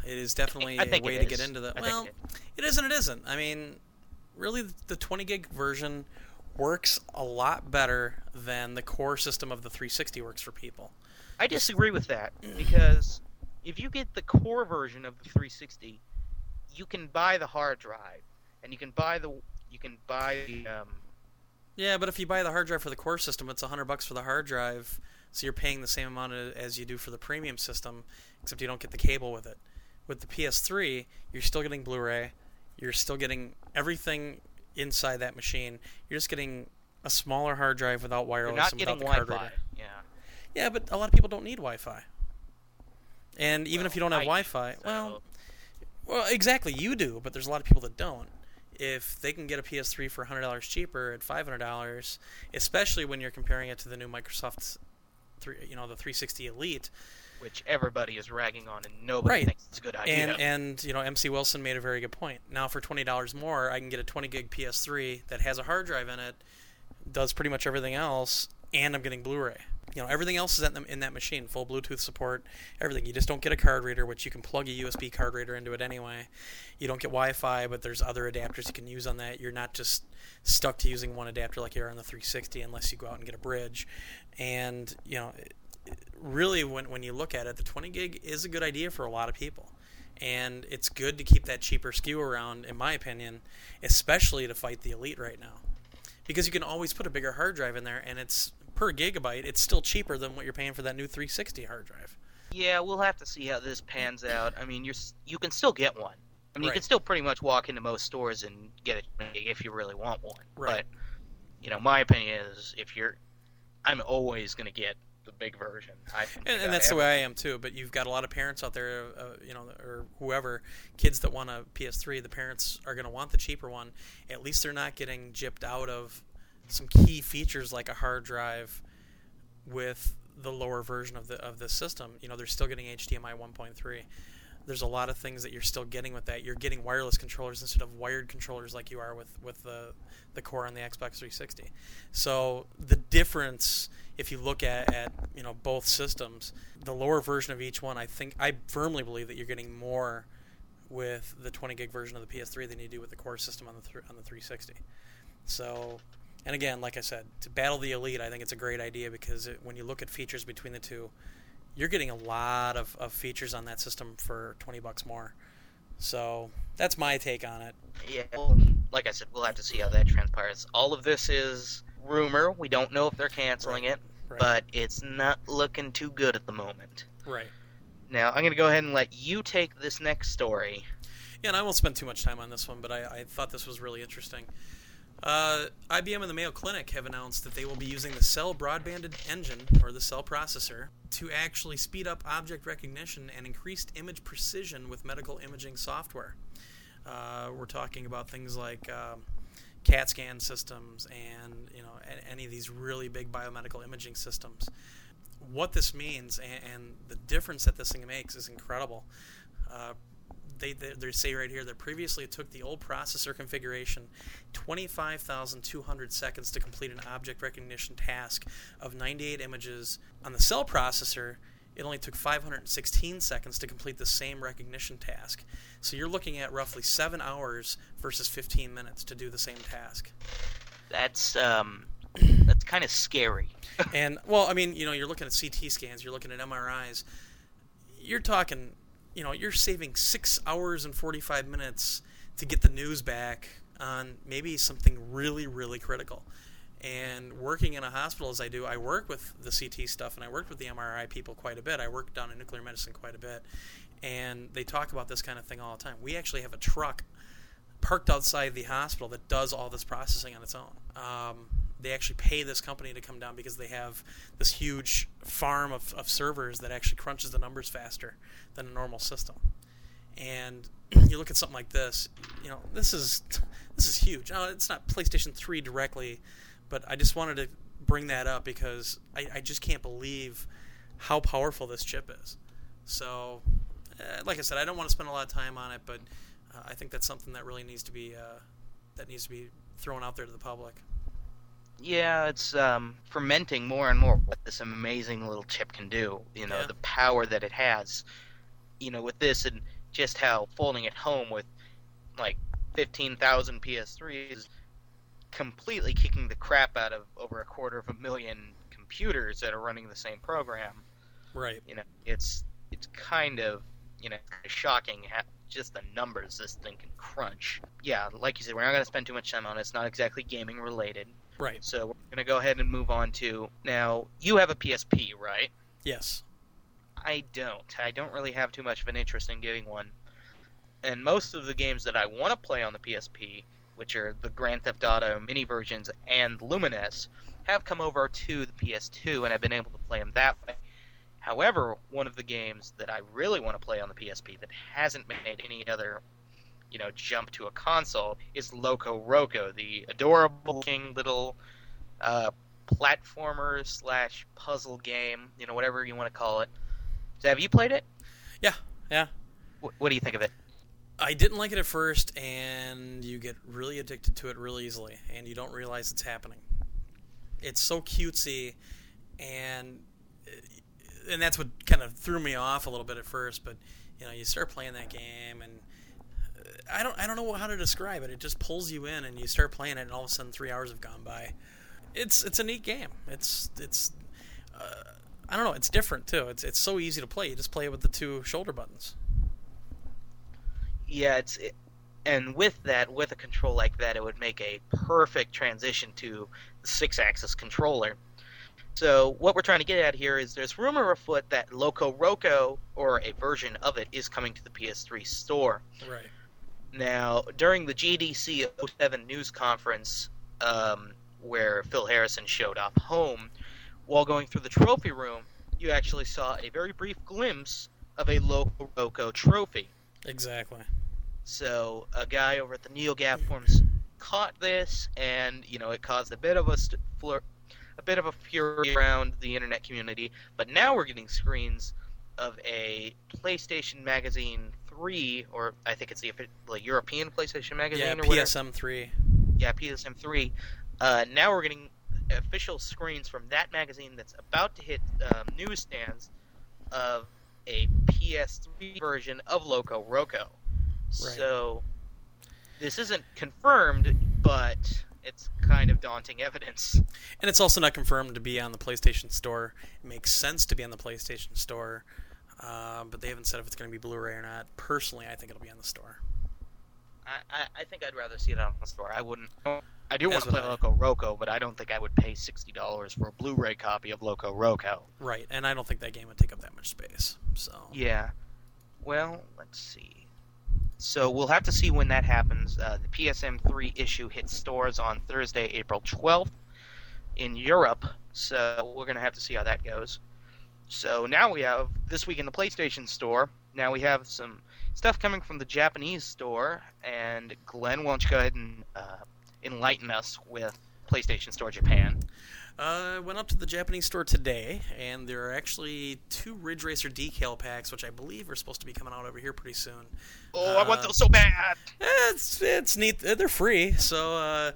It is definitely I a think way to get into the. I Well, it- it is and it isn't. I mean, really, the 20 gig version works a lot better than the core system of the 360 works for people. I disagree with that because if you get the core version of the 360, you can buy the hard drive and you can buy the you can buy the um, Yeah, but if you buy the hard drive for the core system, it's hundred bucks for the hard drive, so you're paying the same amount as you do for the premium system, except you don't get the cable with it. With the PS3, you're still getting Blu-ray, you're still getting everything inside that machine. You're just getting a smaller hard drive without wireless you're not and without getting Wi-Fi. Yeah. Yeah, but a lot of people don't need Wi-Fi. And even if you don't have I Wi-Fi, so- well, well, exactly, you do, but there's a lot of people that don't. If they can get a PS3 for $100 cheaper at $500, especially when you're comparing it to the new Microsoft, three, you know, the 360 Elite, which everybody is ragging on and nobody Right. thinks it's a good idea. and and you know, MC Wilson made a very good point. Now for $20 more, I can get a 20 gig PS3 that has a hard drive in it, does pretty much everything else, and I'm getting Blu-ray. You know, everything else is in, that machine, full Bluetooth support, everything. You just don't get a card reader, which you can plug a USB card reader into it anyway. You don't get Wi-Fi, but there's other adapters you can use on that. You're not just stuck to using one adapter like you are on the 360, unless you go out and get a bridge. And you know, really, when when you look at it, the 20 gig is a good idea for a lot of people. And it's good to keep that cheaper SKU around, in my opinion, especially to fight the Elite right now because you can always put a bigger hard drive in there and it's per gigabyte it's still cheaper than what you're paying for that new 360 hard drive yeah, we'll have to see how this pans out. I mean, you're you can still get one. I mean, you can still pretty much walk into most stores and get it if you really want one. Right. But you know, my opinion is if you're, I'm always going to get the big version. I and, and that's the way I am too. But you've got a lot of parents out there, uh, you know, or whoever, kids that want a PS3. The parents are going to want the cheaper one. At least they're not getting gypped out of some key features like a hard drive with the lower version of the of the system. You know, they're still getting HDMI 1.3. There's a lot of things that you're still getting with that. You're getting wireless controllers instead of wired controllers like you are with with the the core on the Xbox 360. So the difference, if you look at, at you know both systems, the lower version of each one, I think I firmly believe that you're getting more with the 20 gig version of the PS3 than you do with the core system on the th- on the 360. So and again, like I said, to battle the elite, I think it's a great idea because it, when you look at features between the two, you're getting a lot of, of features on that system for 20 bucks more. So that's my take on it. Yeah, well, like I said, we'll have to see how that transpires. All of this is rumor. We don't know if they're canceling Right. it, Right. but it's not looking too good at the moment. right. Now, I'm going to go ahead and let you take this next story. Yeah, and I won't spend too much time on this one, but I, I thought this was really interesting. Uh, IBM and the Mayo Clinic have announced that they will be using the Cell Broadband Engine, or the Cell processor, to actually speed up object recognition and increased image precision with medical imaging software. Uh, we're talking about things like um, CAT scan systems and you know any of these really big biomedical imaging systems. What this means and, and the difference that this thing makes is incredible. Uh, they, they, they say right here that previously it took the old processor configuration 25,200 seconds to complete an object recognition task of 98 images. On the cell processor, it only took 516 seconds to complete the same recognition task. So you're looking at roughly seven hours versus 15 minutes to do the same task. That's um, that's kind of scary. And well, I mean, you know, you're looking at CT scans, you're looking at MRIs. You're talking, you know, you're saving six hours and 45 minutes to get the news back on maybe something really, really critical. And working in a hospital as I do, I work with the CT stuff and I worked with the MRI people quite a bit. I work down in nuclear medicine quite a bit. And they talk about this kind of thing all the time. We actually have a truck parked outside the hospital that does all this processing on its own. Um, they actually pay this company to come down because they have this huge farm of, of servers that actually crunches the numbers faster than a normal system. And you look at something like this, you know, this is this is huge. Now, it's not PlayStation 3 directly, but I just wanted to bring that up because I, I just can't believe how powerful this chip is. So, uh, like I said, I don't want to spend a lot of time on it, but uh, I think that's something that really needs to be uh, that needs to be thrown out there to the public. Yeah, it's um, fermenting more and more what this amazing little chip can do. You know, Yeah. the power that it has. You know, with this and just how Folding@home with like 15,000 PS3s is completely kicking the crap out of over a quarter of a million computers that are running the same program. Right. You know, it's it's kind of you know shocking how just the numbers this thing can crunch. Yeah, like you said, we're not going to spend too much time on it. It's not exactly gaming related. Right. So we're going to go ahead and move on to now. You have a PSP, right? Yes. I don't. I don't really have too much of an interest in getting one. And most of the games that I want to play on the PSP, which are the Grand Theft Auto mini versions and Lumines, have come over to the PS2 and I've been able to play them that way. However, one of the games that I really want to play on the PSP that hasn't made any other, you know, jump to a console is Loco Roco, the adorable looking little uh, platformer slash puzzle game, you know, whatever you want to call it. So have you played it? Yeah. Yeah. Wh- What do you think of it? I didn't like it at first, and you get really addicted to it really easily, and you don't realize it's happening. It's so cutesy, and and that's what kind of threw me off a little bit at first. But you know, you start playing that game, and I don't I don't know how to describe it. It just pulls you in, and you start playing it, and all of a sudden, three hours have gone by. It's it's a neat game. It's it's uh, I don't know. It's different too. It's it's so easy to play. You just play it with the two shoulder buttons. Yeah, it's it, and with that, with a control like that, it would make a perfect transition to the six-axis controller. So what we're trying to get at here is there's rumor afoot that Loco Roco or a version of it is coming to the PS3 store. Right. Now, during the GDC 07 news conference, um, where Phil Harrison showed up home, while going through the trophy room, you actually saw a very brief glimpse of a Loco Roco trophy. Exactly. So a guy over at the NeoGAF forums caught this, and you know it caused a bit of a st- a bit of a fury around the internet community. But now we're getting screens of a PlayStation Magazine three, or I think it's the, European PlayStation Magazine, Yeah, or whatever. Yeah, PSM three. Yeah, PSM three. Uh, now we're getting official screens from that magazine that's about to hit um, newsstands of a PS3 version of Loco Roco. So this isn't confirmed, but it's kind of daunting evidence. And it's also not confirmed to be on the PlayStation Store. It makes sense to be on the PlayStation Store, uh, but they haven't said if it's going to be Blu-ray or not. Personally, I think it'll be on the store. I, I, I think I'd rather see it on the store. I wouldn't. I do want to play I. Loco Roco, but I don't think I would pay sixty dollars for a Blu-ray copy of Loco Roco. Right, and I don't think that game would take up that much space. So Yeah. Well, let's see. So we'll have to see when that happens. Uh, the PSM3 issue hits stores on Thursday, April 12th in Europe. So we're going to have to see how that goes. So now we have this week in the PlayStation Store. Now we have some stuff coming from the Japanese store, and Glenn, why don't you go ahead and uh, enlighten us with PlayStation Store Japan? Uh, I went up to the Japanese store today, and there are actually two Ridge Racer decal packs, which I believe are supposed to be coming out over here pretty soon. Oh, I want Uh, those so bad! It's it's neat. Uh, They're free, so uh,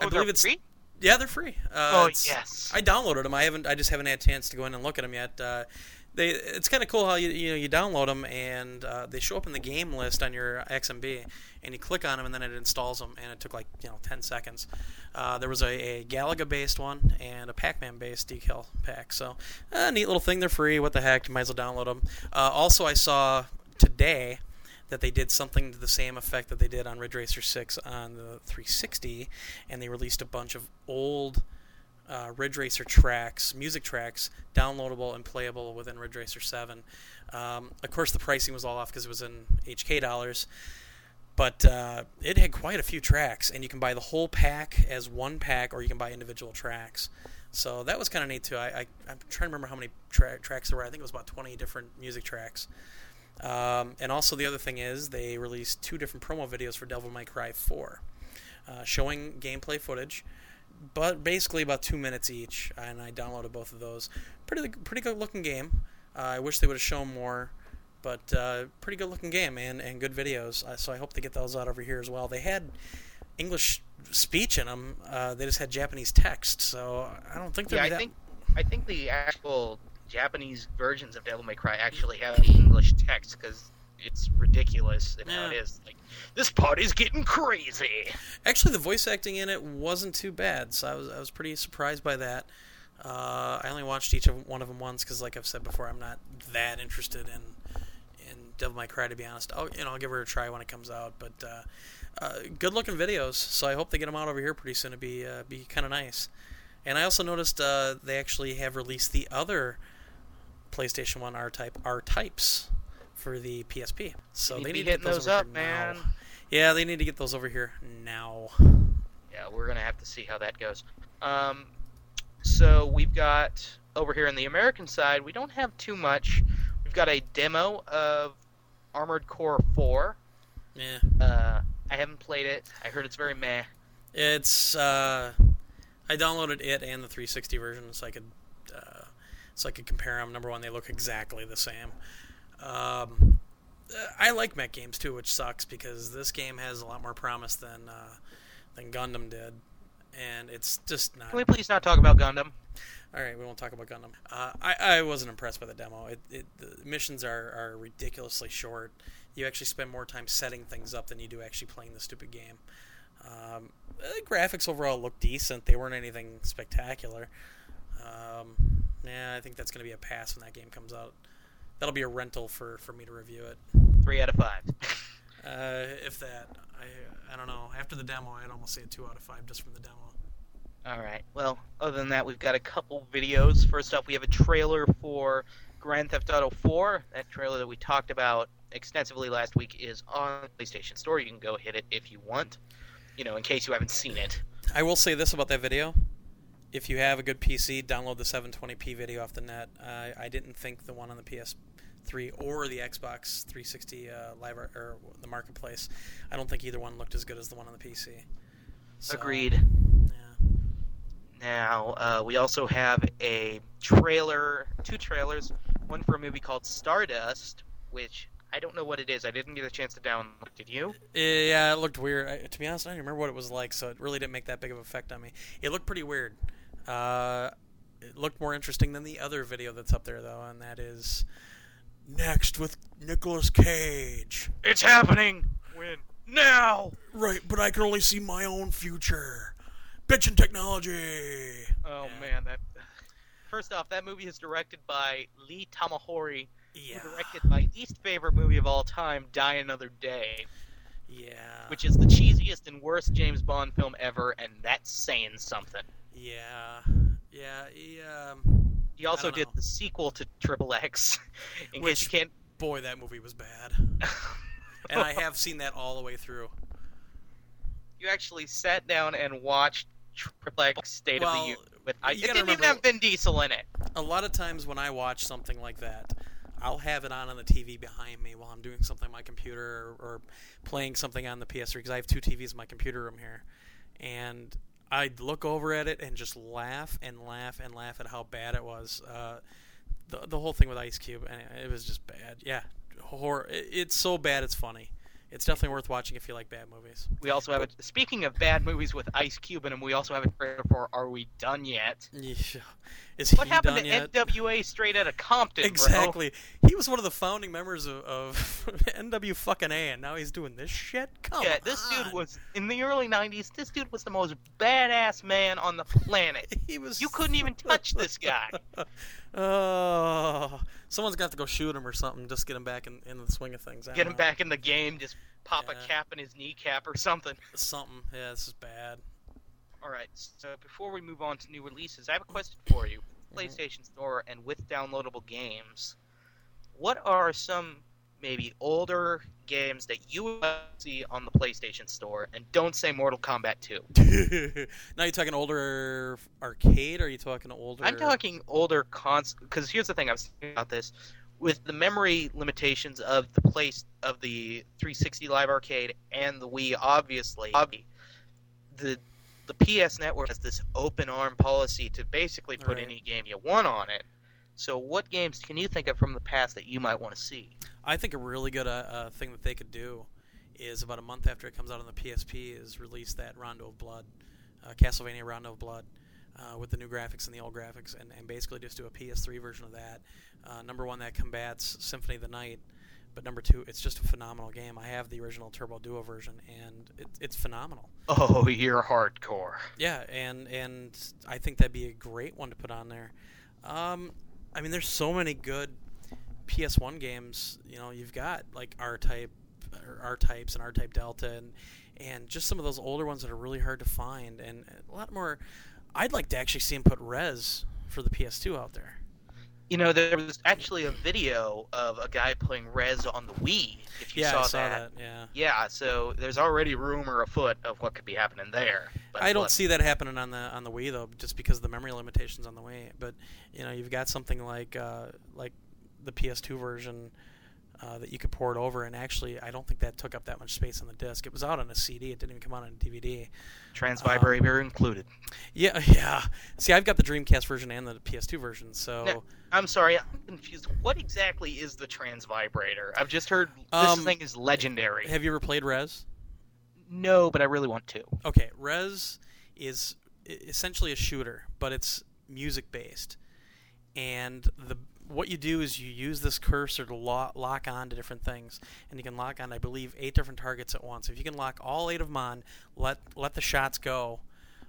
I Oh, believe it's free? Yeah, they're free. Uh, Oh, yes. I downloaded them. I haven't. I just haven't had a chance to go in and look at them yet. Uh, they it's kind of cool how you you know you download them and uh, they show up in the game list on your XMB, and you click on them and then it installs them, and it took like you know 10 seconds. Uh, there was a, a Galaga based one and a Pac-Man based decal pack. So uh, neat little thing. They're free. What the heck? You might as well download them. Uh, also, I saw today that they did something to the same effect that they did on Ridge Racer 6 on the 360, and they released a bunch of old uh, Ridge Racer tracks, music tracks, downloadable and playable within Ridge Racer 7. Um, of course, the pricing was all off because it was in HK dollars, but uh, it had quite a few tracks, and you can buy the whole pack as one pack, or you can buy individual tracks. So that was kind of neat too. I, I I'm trying to remember how many tra- tracks there were. I think it was about 20 different music tracks. Um, and also the other thing is they released two different promo videos for Devil May Cry 4, uh, showing gameplay footage, but basically about two minutes each. And I downloaded both of those. Pretty pretty good looking game. Uh, I wish they would have shown more, but uh, pretty good looking game and and good videos. Uh, so I hope they get those out over here as well. They had English speech in them. Uh, they just had Japanese text, so I don't think they're Yeah, I that. think I think the actual Japanese versions of Devil May Cry actually have English text because it's ridiculous in how it Yeah. is. Like this party's getting crazy. Actually, the voice acting in it wasn't too bad, so I was I was pretty surprised by that. Uh, I only watched each of one of them once because, like I've said before, I'm not that interested in in Devil May Cry to be honest. I'll you know I'll give her a try when it comes out, but uh, uh, good looking videos. So I hope they get them out over here pretty soon. To be uh, be kind of nice. And I also noticed uh, they actually have released the other PlayStation One R type R types for the PSP. So need they need to get those, those up, man. now. Yeah, they need to get those over here now. Yeah, we're gonna have to see how that goes. Um, so we've got over here on the American side, we don't have too much. We've got a demo of Armored Core 4. Yeah. Uh, I haven't played it. I heard it's very meh. It's uh, I downloaded it and the 360 version so I could uh, so I could compare them. Number one, they look exactly the same. Um, I like mech games too, which sucks because this game has a lot more promise than uh, than Gundam did, and it's just not. Can we please not talk about Gundam? All right, we won't talk about Gundam. Uh, I, I wasn't impressed by the demo. It, it, the missions are, are ridiculously short. You actually spend more time setting things up than you do actually playing the stupid game. Um, the graphics overall look decent. They weren't anything spectacular. Um, yeah, I think that's going to be a pass when that game comes out. That'll be a rental for, for me to review it. Three out of five. Uh, if that, I I don't know. After the demo, I'd almost say a two out of five just from the demo. All right. Well, other than that, we've got a couple videos. First up, we have a trailer for Grand Theft Auto 4. That trailer that we talked about extensively last week is on PlayStation Store. You can go hit it if you want. You know, in case you haven't seen it. I will say this about that video: if you have a good PC, download the 720p video off the net. Uh, I didn't think the one on the PS3 or the Xbox 360 uh, live ar- or the marketplace. I don't think either one looked as good as the one on the PC. So, Agreed. Yeah. Now, uh, we also have a trailer, two trailers. One for a movie called Stardust, which I don't know what it is. I didn't get a chance to download. Did you? Yeah, it looked weird. I, to be honest, I don't remember what it was like, so it really didn't make that big of an effect on me. It looked pretty weird. Uh, it looked more interesting than the other video that's up there, though, and that is next with Nicolas Cage. It's happening. When? Now. Right, but I can only see my own future. Bitchin' technology. Oh Yeah. man, that. First off, that movie is directed by Lee Tamahori, Yeah. who directed my least favorite movie of all time, Die Another Day, Yeah. which is the cheesiest and worst James Bond film ever, and that's saying something. Yeah. Yeah. He, um, He also did know. the sequel to Triple X. In Which- case you can't. boy, that movie was bad. and I have seen that all the way through. you actually sat down and watched Triple X State of the Union with. I, it didn't even have Vin Diesel in it. a lot of times when I watch something like that, I'll have it on on the TV behind me while I'm doing something on my computer or, or playing something on the PS3 because I have two TVs in my computer room here, and I'd look over at it and just laugh and laugh and laugh at how bad it was. Uh, the the whole thing with Ice Cube and it, it was just bad. Yeah, horror. It, it's so bad it's funny. It's definitely worth watching if you like bad movies. We also have a. Speaking of bad movies with Ice Cube in them, we also have a trailer for Are We Done Yet? Yeah. Is What happened to yet? NWA straight out of Compton, bro? Exactly. He was one of the founding members of, of NW fucking A, and now he's doing this shit. Come Yeah, this on. dude was in the early '90s. This dude was the most badass man on the planet. He was. You couldn't even touch this guy. Oh, someone's got to go shoot him or something. Just get him back in, in the swing of things. I Get him know. back in the game. Just pop Yeah. a cap in his kneecap or something. Something. Yeah, this is bad. All right. So before we move on to new releases, I have a question for you. Mm-hmm. PlayStation Store and with downloadable games, what are some maybe older games that you see on the PlayStation Store? And don't say Mortal Kombat 2. now you're talking older arcade, or are you talking older? I'm talking older cons because here's the thing I was thinking about this with the memory limitations of the place of the 360 Live Arcade and the Wii. Obviously, obvi- the the PS Network has this open arm policy to basically put Right. any game you want on it. So, what games can you think of from the past that you might want to see? I think a really good uh, uh, thing that they could do is about a month after it comes out on the PSP is release that Rondo of Blood, uh, Castlevania Rondo of Blood, uh, with the new graphics and the old graphics, and, and basically just do a PS3 version of that. Uh, number one, that combats Symphony of the Night, but number two, it's just a phenomenal game. I have the original Turbo Duo version, and it, it's phenomenal. Oh, you're hardcore. Yeah, and and I think that'd be a great one to put on there. Um, I mean, there's so many good PS1 games. You know, you've got like R Type, R Types, and R Type Delta, and and just some of those older ones that are really hard to find, and a lot more. I'd like to actually see him put Rez for the PS2 out there. You know, there was actually a video of a guy playing Rez on the Wii. If you yeah, saw, I saw that. that. Yeah. Yeah, so there's already rumor afoot of what could be happening there. But I don't look, see that happening on the on the Wii though, just because of the memory limitations on the Wii. But you know, you've got something like uh, like the PS2 version uh, that you could port over, and actually, I don't think that took up that much space on the disc. It was out on a CD; it didn't even come out on a DVD. Trance Vibrator included. Yeah, yeah. See, I've got the Dreamcast version and the PS2 version, so No. I'm sorry, I'm confused. What exactly is the Trance Vibrator? I've just heard this Um, thing is legendary. have you ever played Rez? No, but I really want to. Okay, Rez is essentially a shooter, but it's music based. And the what you do is you use this cursor to lock, lock on to different things, and you can lock on, I believe, eight different targets at once. If you can lock all eight of them on, let let the shots go.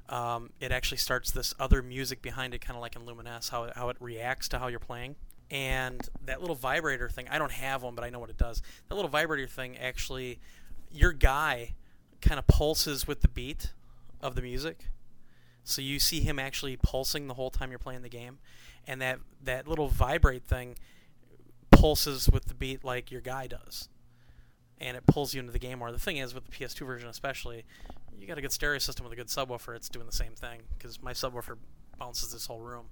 Um, it actually starts this other music behind it, kind of like in Lumines, how how it reacts to how you're playing. And that little vibrator thing, I don't have one, but I know what it does. That little vibrator thing actually, your guy kind of pulses with the beat of the music. So you see him actually pulsing the whole time you're playing the game, and that that little vibrate thing pulses with the beat like your guy does, and it pulls you into the game more. The thing is with the PS2 version, especially, you got a good stereo system with a good subwoofer. It's doing the same thing because my subwoofer bounces this whole room.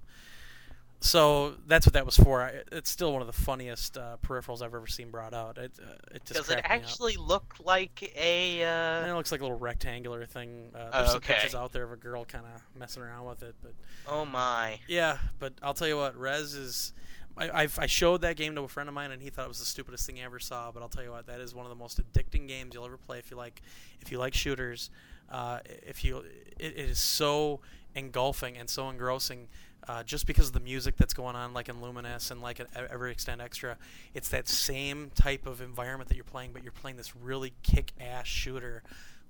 So that's what that was for. I- It's still one of the funniest uh, peripherals I've ever seen brought out. It uh, it just Does it cracked me up. actually look like a? Uh... it looks like a little rectangular thing. Uh, Oh, there's some okay. pictures out there of a girl kind of messing around with it, but Oh my! yeah. But I'll tell you what, Rez is. I, I've, I showed that game to a friend of mine, and he thought it was the stupidest thing he ever saw. But I'll tell you what, that is one of the most addicting games you'll ever play if you like if you like shooters. Uh, if you, it, it is so engulfing and so engrossing. Uh, just because of the music that's going on, like in Lumines and like in E- Every Extend Extra, it's that same type of environment that you're playing, but you're playing this really kick-ass shooter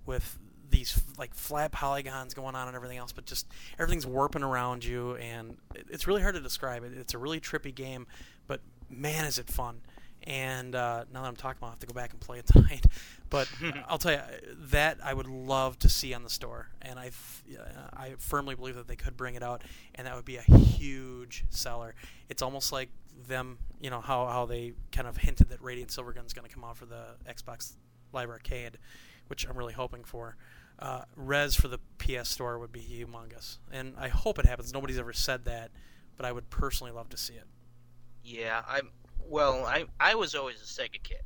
with these like flat polygons going on and everything else, but just everything's warping around you, and it's really hard to describe. It, it's a really trippy game, but man, is it fun! And uh, now that I'm talking about, it, I have to go back and play it tonight. But I'll tell you that I would love to see on the store, and I, f- uh, I firmly believe that they could bring it out, and that would be a huge seller. It's almost like them, you know, how, how they kind of hinted that Radiant Silvergun is going to come out for the Xbox Live Arcade, which I'm really hoping for. Uh, Rez for the PS Store would be humongous, and I hope it happens. Nobody's ever said that, but I would personally love to see it. Yeah, I'm. Well, I I was always a Sega kid,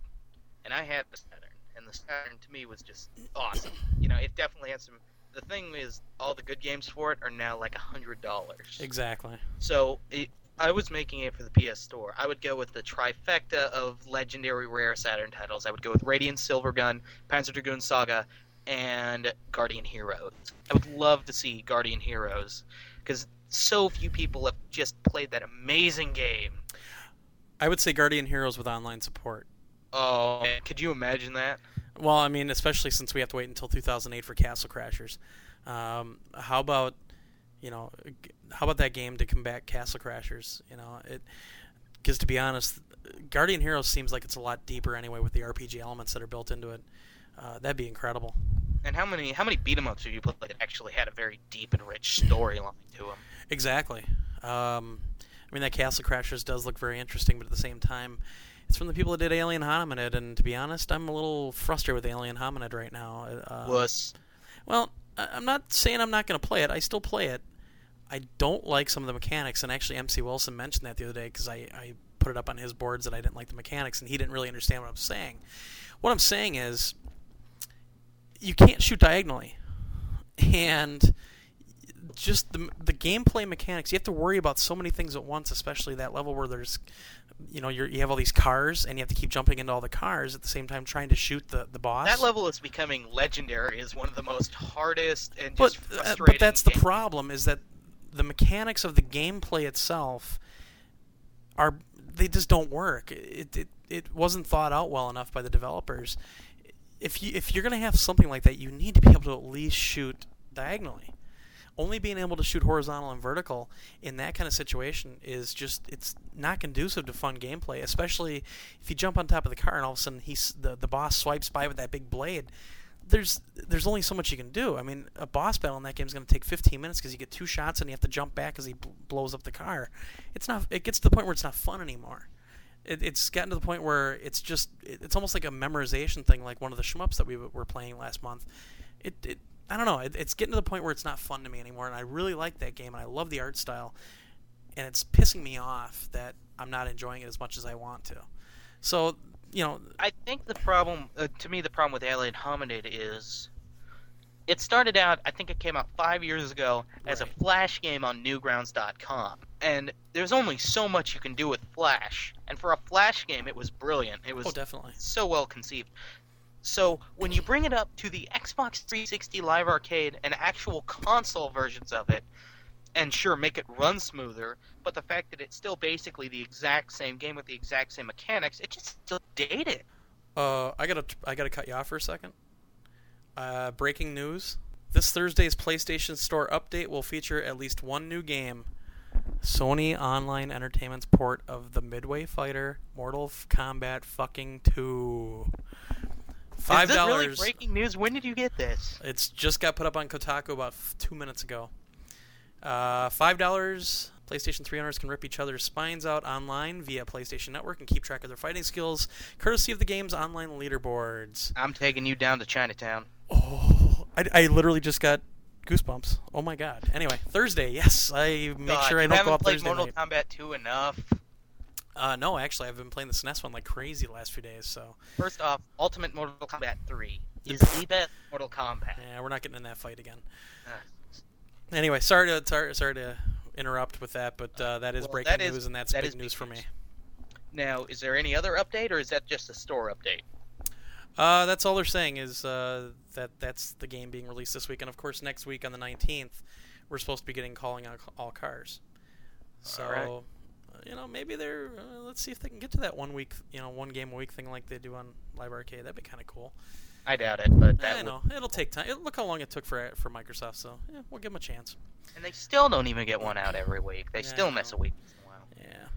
and I had the Saturn, and the Saturn to me was just awesome. You know, it definitely had some. The thing is, all the good games for it are now like a hundred dollars. Exactly. So it, I was making it for the PS Store. I would go with the trifecta of legendary rare Saturn titles. I would go with Radiant Silvergun, Panzer Dragoon Saga, and Guardian Heroes. I would love to see Guardian Heroes because so few people have just played that amazing game. I would say Guardian Heroes with online support. Oh, man, could you imagine that? Well, I mean, especially since we have to wait until 2008 for Castle Crashers. Um, how about, you know, how about that game to combat Castle Crashers? You know, it because to be honest, Guardian Heroes seems like it's a lot deeper anyway with the RPG elements that are built into it. Uh, that'd be incredible. And how many how many beat 'em ups have you played that actually had a very deep and rich storyline to them? Exactly. Um, I mean, that Castle Crashers does look very interesting, but at the same time, it's from the people that did Alien Hominid, and to be honest, I'm a little frustrated with Alien Hominid right now. Uh, Was Well, I- I'm not saying I'm not going to play it. I still play it. I don't like some of the mechanics, and actually, MC Wilson mentioned that the other day because I, I put it up on his boards that I didn't like the mechanics, and he didn't really understand what I'm saying. What I'm saying is, you can't shoot diagonally, and just the the gameplay mechanics. You have to worry about so many things at once, especially that level where there's, you know, you're, you have all these cars, and you have to keep jumping into all the cars at the same time trying to shoot the the boss. that level is becoming legendary as one of the most hardest and but just uh, but that's the problem is that the mechanics of the gameplay itself are they just don't work. It it, it wasn't thought out well enough by the developers. If you if you're going to have something like that, you need to be able to at least shoot diagonally. Only being able to shoot horizontal and vertical in that kind of situation is just it's not conducive to fun gameplay, especially if you jump on top of the car and all of a sudden he's the the boss swipes by with that big blade there's there's only so much you can do. I mean, a boss battle in that game is going to take 15 minutes because you get two shots and you have to jump back as he bl- blows up the car. It's not. It gets to the point where it's not fun anymore. It, it's gotten to the point where it's just. It, it's almost like a memorization thing, like one of the shmups that we were playing last month. It. it I don't know. It, it's getting to the point where it's not fun to me anymore, and I really like that game, and I love the art style, and it's pissing me off that I'm not enjoying it as much as I want to. So, you know, I think the problem, uh, to me, the problem with Alien Hominid is it started out. I think it came out five years ago as a Flash game on Newgrounds.com, and there's only so much you can do with Flash. And for a Flash game, it was brilliant. It was oh, definitely. so well conceived. So when you bring it up to the Xbox 360 Live Arcade and actual console versions of it, and sure, make it run smoother, but the fact that it's still basically the exact same game with the exact same mechanics, it just still dated. Uh, I gotta I gotta cut you off for a second. Uh, breaking news: This Thursday's PlayStation Store update will feature at least one new game. Sony Online Entertainment's port of the Midway Fighter Mortal Kombat fucking two. Five Is this really dollars. breaking news? When did you get this? It's just got put up on Kotaku about f- two minutes ago. Uh, Five dollars. PlayStation 3 owners can rip each other's spines out online via PlayStation Network and keep track of their fighting skills, courtesy of the game's online leaderboards. I'm taking you down to Chinatown. Oh, I, I literally just got goosebumps. Oh my god. Anyway, Thursday. Yes, I make God, sure I don't go up haven't go out played Mortal night. Kombat 2 enough. Uh, no, actually, I've been playing the SNES one like crazy the last few days. So First off, Ultimate Mortal Kombat 3 is the best Mortal Kombat. yeah, we're not getting in that fight again. Uh, Anyway, sorry to sorry, sorry to interrupt with that, but uh, that is Well, breaking that is- news, and that's that big news big for me. Now, is there any other update, or is that just a store update? Uh, that's all they're saying is uh, that that's the game being released this week, and of course next week on the 19th, we're supposed to be getting calling out all cars. So, Alright. uh, you know, maybe they're uh, let's see if they can get to that one week, you know, one game a week thing like they do on Live Arcade. That'd be kind of cool. I doubt it, but that I would- know it'll take time. It, look how long it took for for Microsoft, so yeah, we'll give them a chance. And they still don't even get one out every week. They Yeah, still miss a week once in a while. Yeah.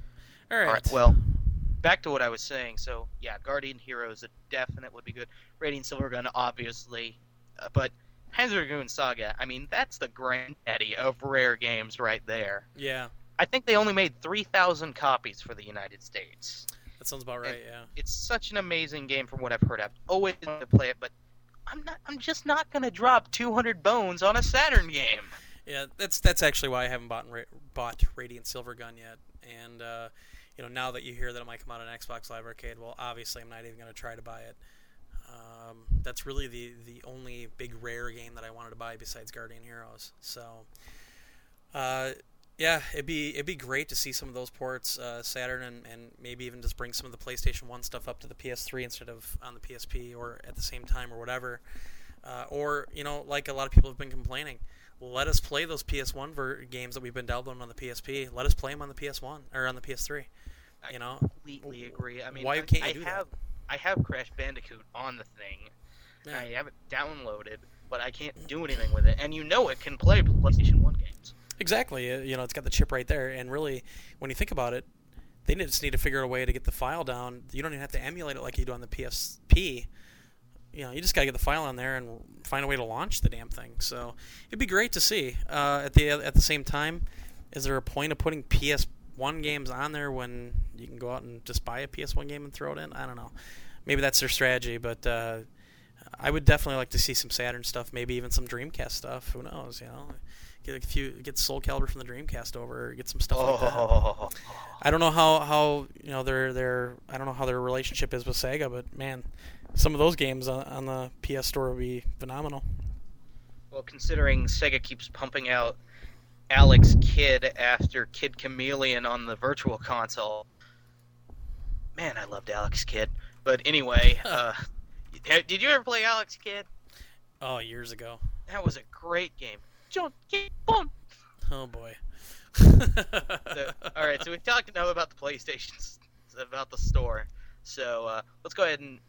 All right. All right. Well, back to what I was saying. So yeah, Guardian Heroes a definite would be good. Radiant Silvergun, obviously, uh, but Panzer Dragoon Saga. I mean, that's the granddaddy of rare games right there. yeah, I think they only made three thousand copies for the United States. that sounds about right. Yeah. It's such an amazing game from what I've heard. I've always wanted to play it, but I'm not. I'm just not gonna drop 200 bones on a Saturn game. Yeah, that's that's actually why I haven't bought bought Radiant Silvergun yet. And uh, you know, now that you hear that it might come out on Xbox Live Arcade, well, obviously I'm not even going to try to buy it. Um, that's really the the only big rare game that I wanted to buy besides Guardian Heroes. So, uh, yeah, it'd be it'd be great to see some of those ports, uh, Saturn, and, and maybe even just bring some of the PlayStation One stuff up to the PS3 instead of on the PSP or at the same time or whatever. Uh, or you know, like a lot of people have been complaining, let us play those PS1 ver- games that we've been downloading on the PSP. Let us play them on the PS1 or on the PS3. I You know, completely agree. I mean, Why I, can't you I do that? have I have Crash Bandicoot on the thing. Yeah. I have it downloaded, but I can't do anything with it. And you know it can play PlayStation One games. Exactly. uh, You know, it's got the chip right there, and really, when you think about it, they just need to figure out a way to get the file down. You don't even have to emulate it like you do on the PSP. You know, you just got to get the file on there and find a way to launch the damn thing. So it'd be great to see. Uh, at the at the same time, is there a point of putting PS1 games on there when you can go out and just buy a PS1 game and throw it in? I don't know. Maybe that's their strategy, but uh, I would definitely like to see some Saturn stuff, maybe even some Dreamcast stuff. Who knows? You know, get a few, get Soul Calibur from the Dreamcast over, get some stuff like that. Oh, I don't know how, how you know their their I don't know how their relationship is with Sega, but man, some of those games on, on the PS Store would be phenomenal. well, considering Sega keeps pumping out Alex Kidd after Kid Chameleon on the Virtual Console, man, I loved Alex Kidd. But anyway, uh, did you ever play Alex Kidd? Oh, years ago. That was a great game. John, get on. Oh boy. So, all right, so we've talked enough about the PlayStations, about the store. So uh, let's go ahead and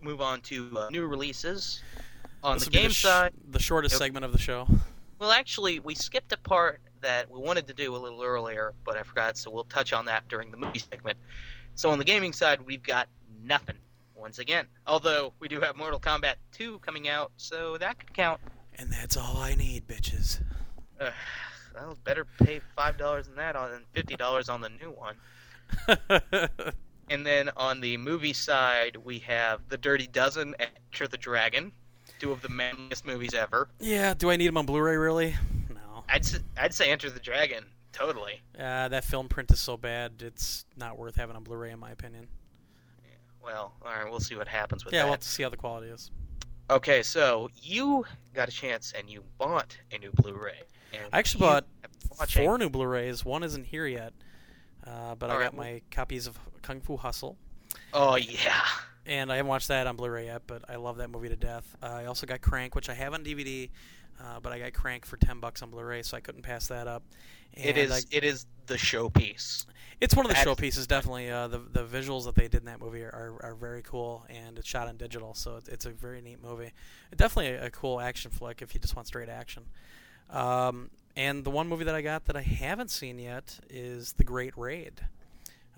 move on to uh, new releases on This the game the, sh- side. the shortest Yep. segment of the show. Well, actually, we skipped a part that we wanted to do a little earlier, but I forgot, so we'll touch on that during the movie segment. So on the gaming side, we've got nothing once again. Although we do have Mortal Kombat 2 coming out, so that could count. And that's all I need, bitches. Uh, well, better pay five dollars than that on fifty dollars on the new one. And then on the movie side, we have The Dirty Dozen and Enter the Dragon, two of the manliest movies ever. yeah, do I need them on Blu-ray really? No. I'd s- I'd say Enter the Dragon, totally. Uh, that film print is so bad, it's not worth having on Blu-ray in my opinion. Well, all right, we'll see what happens with Yeah, that. we'll have to see how the quality is. Okay, so you got a chance and you bought a new Blu-ray. And I actually bought have been watching- four new Blu-rays. One isn't here yet, uh, but I All got right, well- my copies of Kung Fu Hustle, Oh yeah. and I haven't watched that on Blu-ray yet. But I love that movie to death. Uh, I also got Crank, which I have on DVD, uh, but I got Crank for ten bucks on Blu-ray, so I couldn't pass that up. It is I- it is the showpiece. it's one of the that showpieces, definitely. Uh, the the visuals that they did in that movie are, are, are very cool, and it's shot on digital, so it's, it's a very neat movie. Definitely a, a cool action flick if you just want straight action. Um, and the one movie that I got that I haven't seen yet is The Great Raid.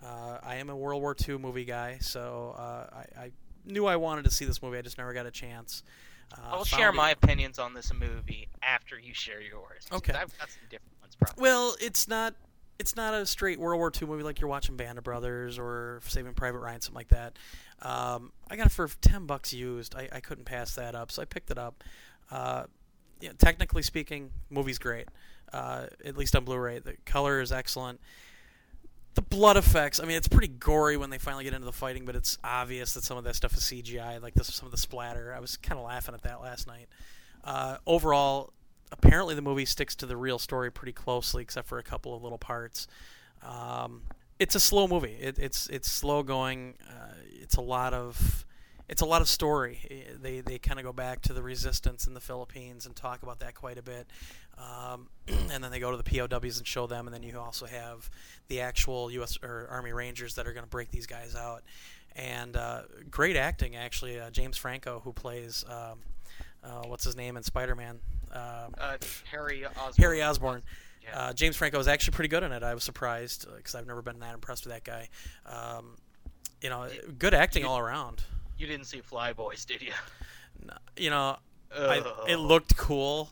Uh, I am a World War II movie guy, so uh, I, I knew I wanted to see this movie. I just never got a chance. Uh, I'll share it- my opinions on this movie after you share yours. Okay. I've got some different probably. Well, it's not. It's not a straight World War II movie like you're watching Band of Brothers or Saving Private Ryan, something like that. Um, I got it for ten bucks used. I, I couldn't pass that up, so I picked it up. Uh, technically speaking, movie's great. Uh, at least on Blu-ray, the color is excellent. The blood effects, I mean, it's pretty gory when they finally get into the fighting, but it's obvious that some of that stuff is CGI, like this, some of the splatter. I was kind of laughing at that last night. Uh, overall, apparently the movie sticks to the real story pretty closely, except for a couple of little parts. Um, it's a slow movie. It, it's it's slow going. Uh, it's a lot of it's a lot of story. They they kind of go back to the resistance in the Philippines and talk about that quite a bit, um, and then they go to the POWs and show them, and then you also have the actual U.S. or Army Rangers that are going to break these guys out, and uh, great acting actually. Uh, James Franco who plays um, uh, what's his name in Spider-Man. Um, Uh, Harry Osborn. Harry Osborn. Yeah. Uh, James Franco was actually pretty good in it. I was surprised because I've never been that impressed with that guy. Um, you know, good acting all around. you didn't see Flyboys, did you? No- You know, I, it looked cool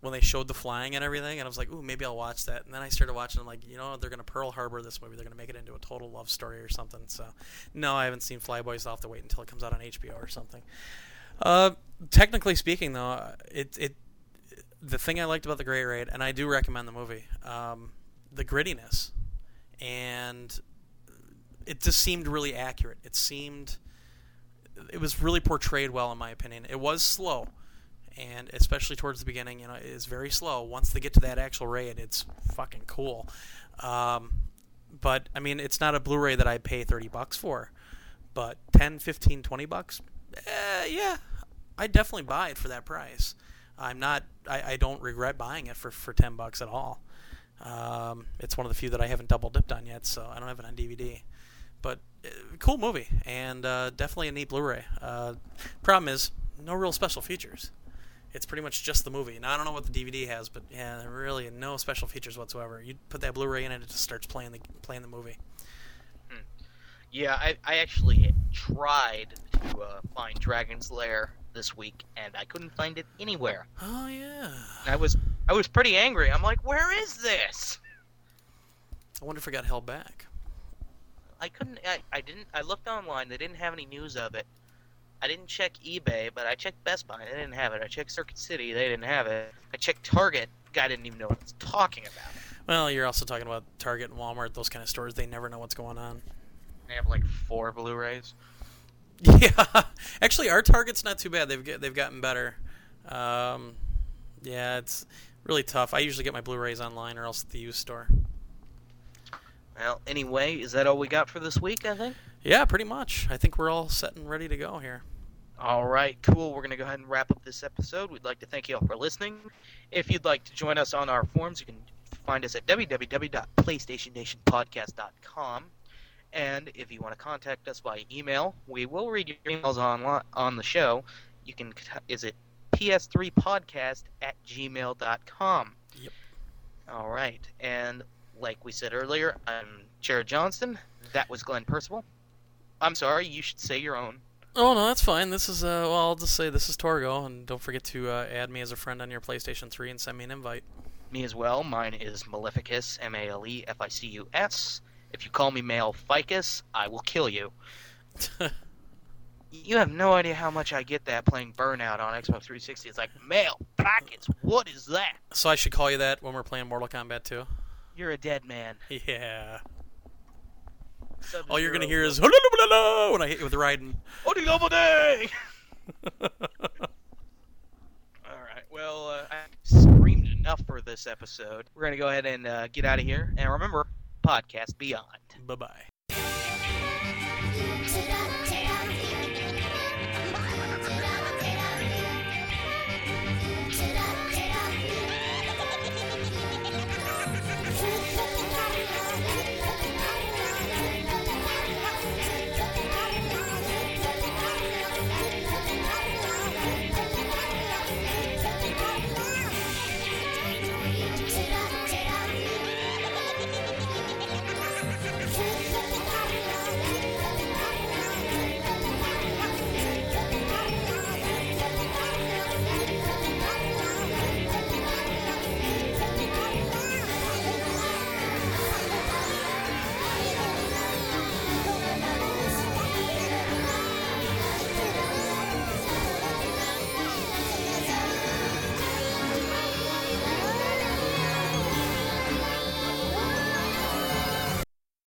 when they showed the flying and everything, and I was like, "Ooh, maybe I'll watch that." And then I started watching. I'm like, you know, they're gonna Pearl Harbor this movie. They're gonna make it into a total love story or something. So, no, I haven't seen Flyboys. I'll have to wait until it comes out on HBO or something. Uh, technically speaking, though, it it the thing I liked about the Great Raid, and I do recommend the movie, um, the grittiness, and it just seemed really accurate. It seemed it was really portrayed well, in my opinion. It was slow, and especially towards the beginning, you know, it is very slow. Once they get to that actual raid, it's fucking cool. Um, but I mean, it's not a Blu-ray that I'd pay 30 bucks for, but 10, 15, 20 bucks, eh, yeah, I'd definitely buy it for that price. I'm not, I, I don't regret buying it for, for 10 bucks at all. Um, it's one of the few that I haven't double dipped on yet, so I don't have it on DVD. But uh, cool movie, and uh, definitely a neat Blu-ray. Uh, problem is, no real special features. It's pretty much just the movie. Now I don't know what the DVD has, but yeah, really no special features whatsoever. You put that Blu-ray in, and it just starts playing the playing the movie. Yeah, I, I actually tried to uh, find Dragon's Lair this week, and I couldn't find it anywhere. Oh yeah. And I was I was pretty angry. I'm like, where is this? I wonder if it got held back. I couldn't. I, I didn't. I looked online. They didn't have any news of it. I didn't check eBay, but I checked Best Buy. They didn't have it. I checked Circuit City. They didn't have it. I checked Target. Guy didn't even know what I was talking about. Well, you're also talking about Target and Walmart, those kind of stores. They never know what's going on. They have like four Blu-rays. Yeah, actually, our Target's not too bad. They've get, they've gotten better. Um, yeah, it's really tough. I usually get my Blu-rays online or else at the used store. Well, anyway, is that all we got for this week? I think. Yeah, pretty much. I think we're all set and ready to go here. All right, cool. We're going to go ahead and wrap up this episode. We'd like to thank you all for listening. If you'd like to join us on our forums, you can find us at www.playstationnationpodcast.com. And if you want to contact us by email, we will read your emails on on the show. You can is it ps3podcast at gmail.com. Yep. All right, and like we said earlier, I'm Jared Johnston. That was Glenn Percival. I'm sorry, you should say your own. Oh no, that's fine. This is uh, well, I'll just say this is Torgo, and don't forget to uh, add me as a friend on your PlayStation 3 and send me an invite. Me as well. Mine is Maleficus, M A L E F I C U S. If you call me Male Ficus, I will kill you. You have no idea how much I get that playing Burnout on Xbox 360. It's like, Male Ficus, what is that? so I should call you that when we're playing Mortal Kombat 2. You're a dead man. Yeah. All Sub-Zero you're gonna hear is when I hit you with Raiden. Odi double day! Alright, well, uh, I screamed enough for this episode. We're gonna go ahead and uh, get out of here. And remember, podcast beyond. bye bye. Da da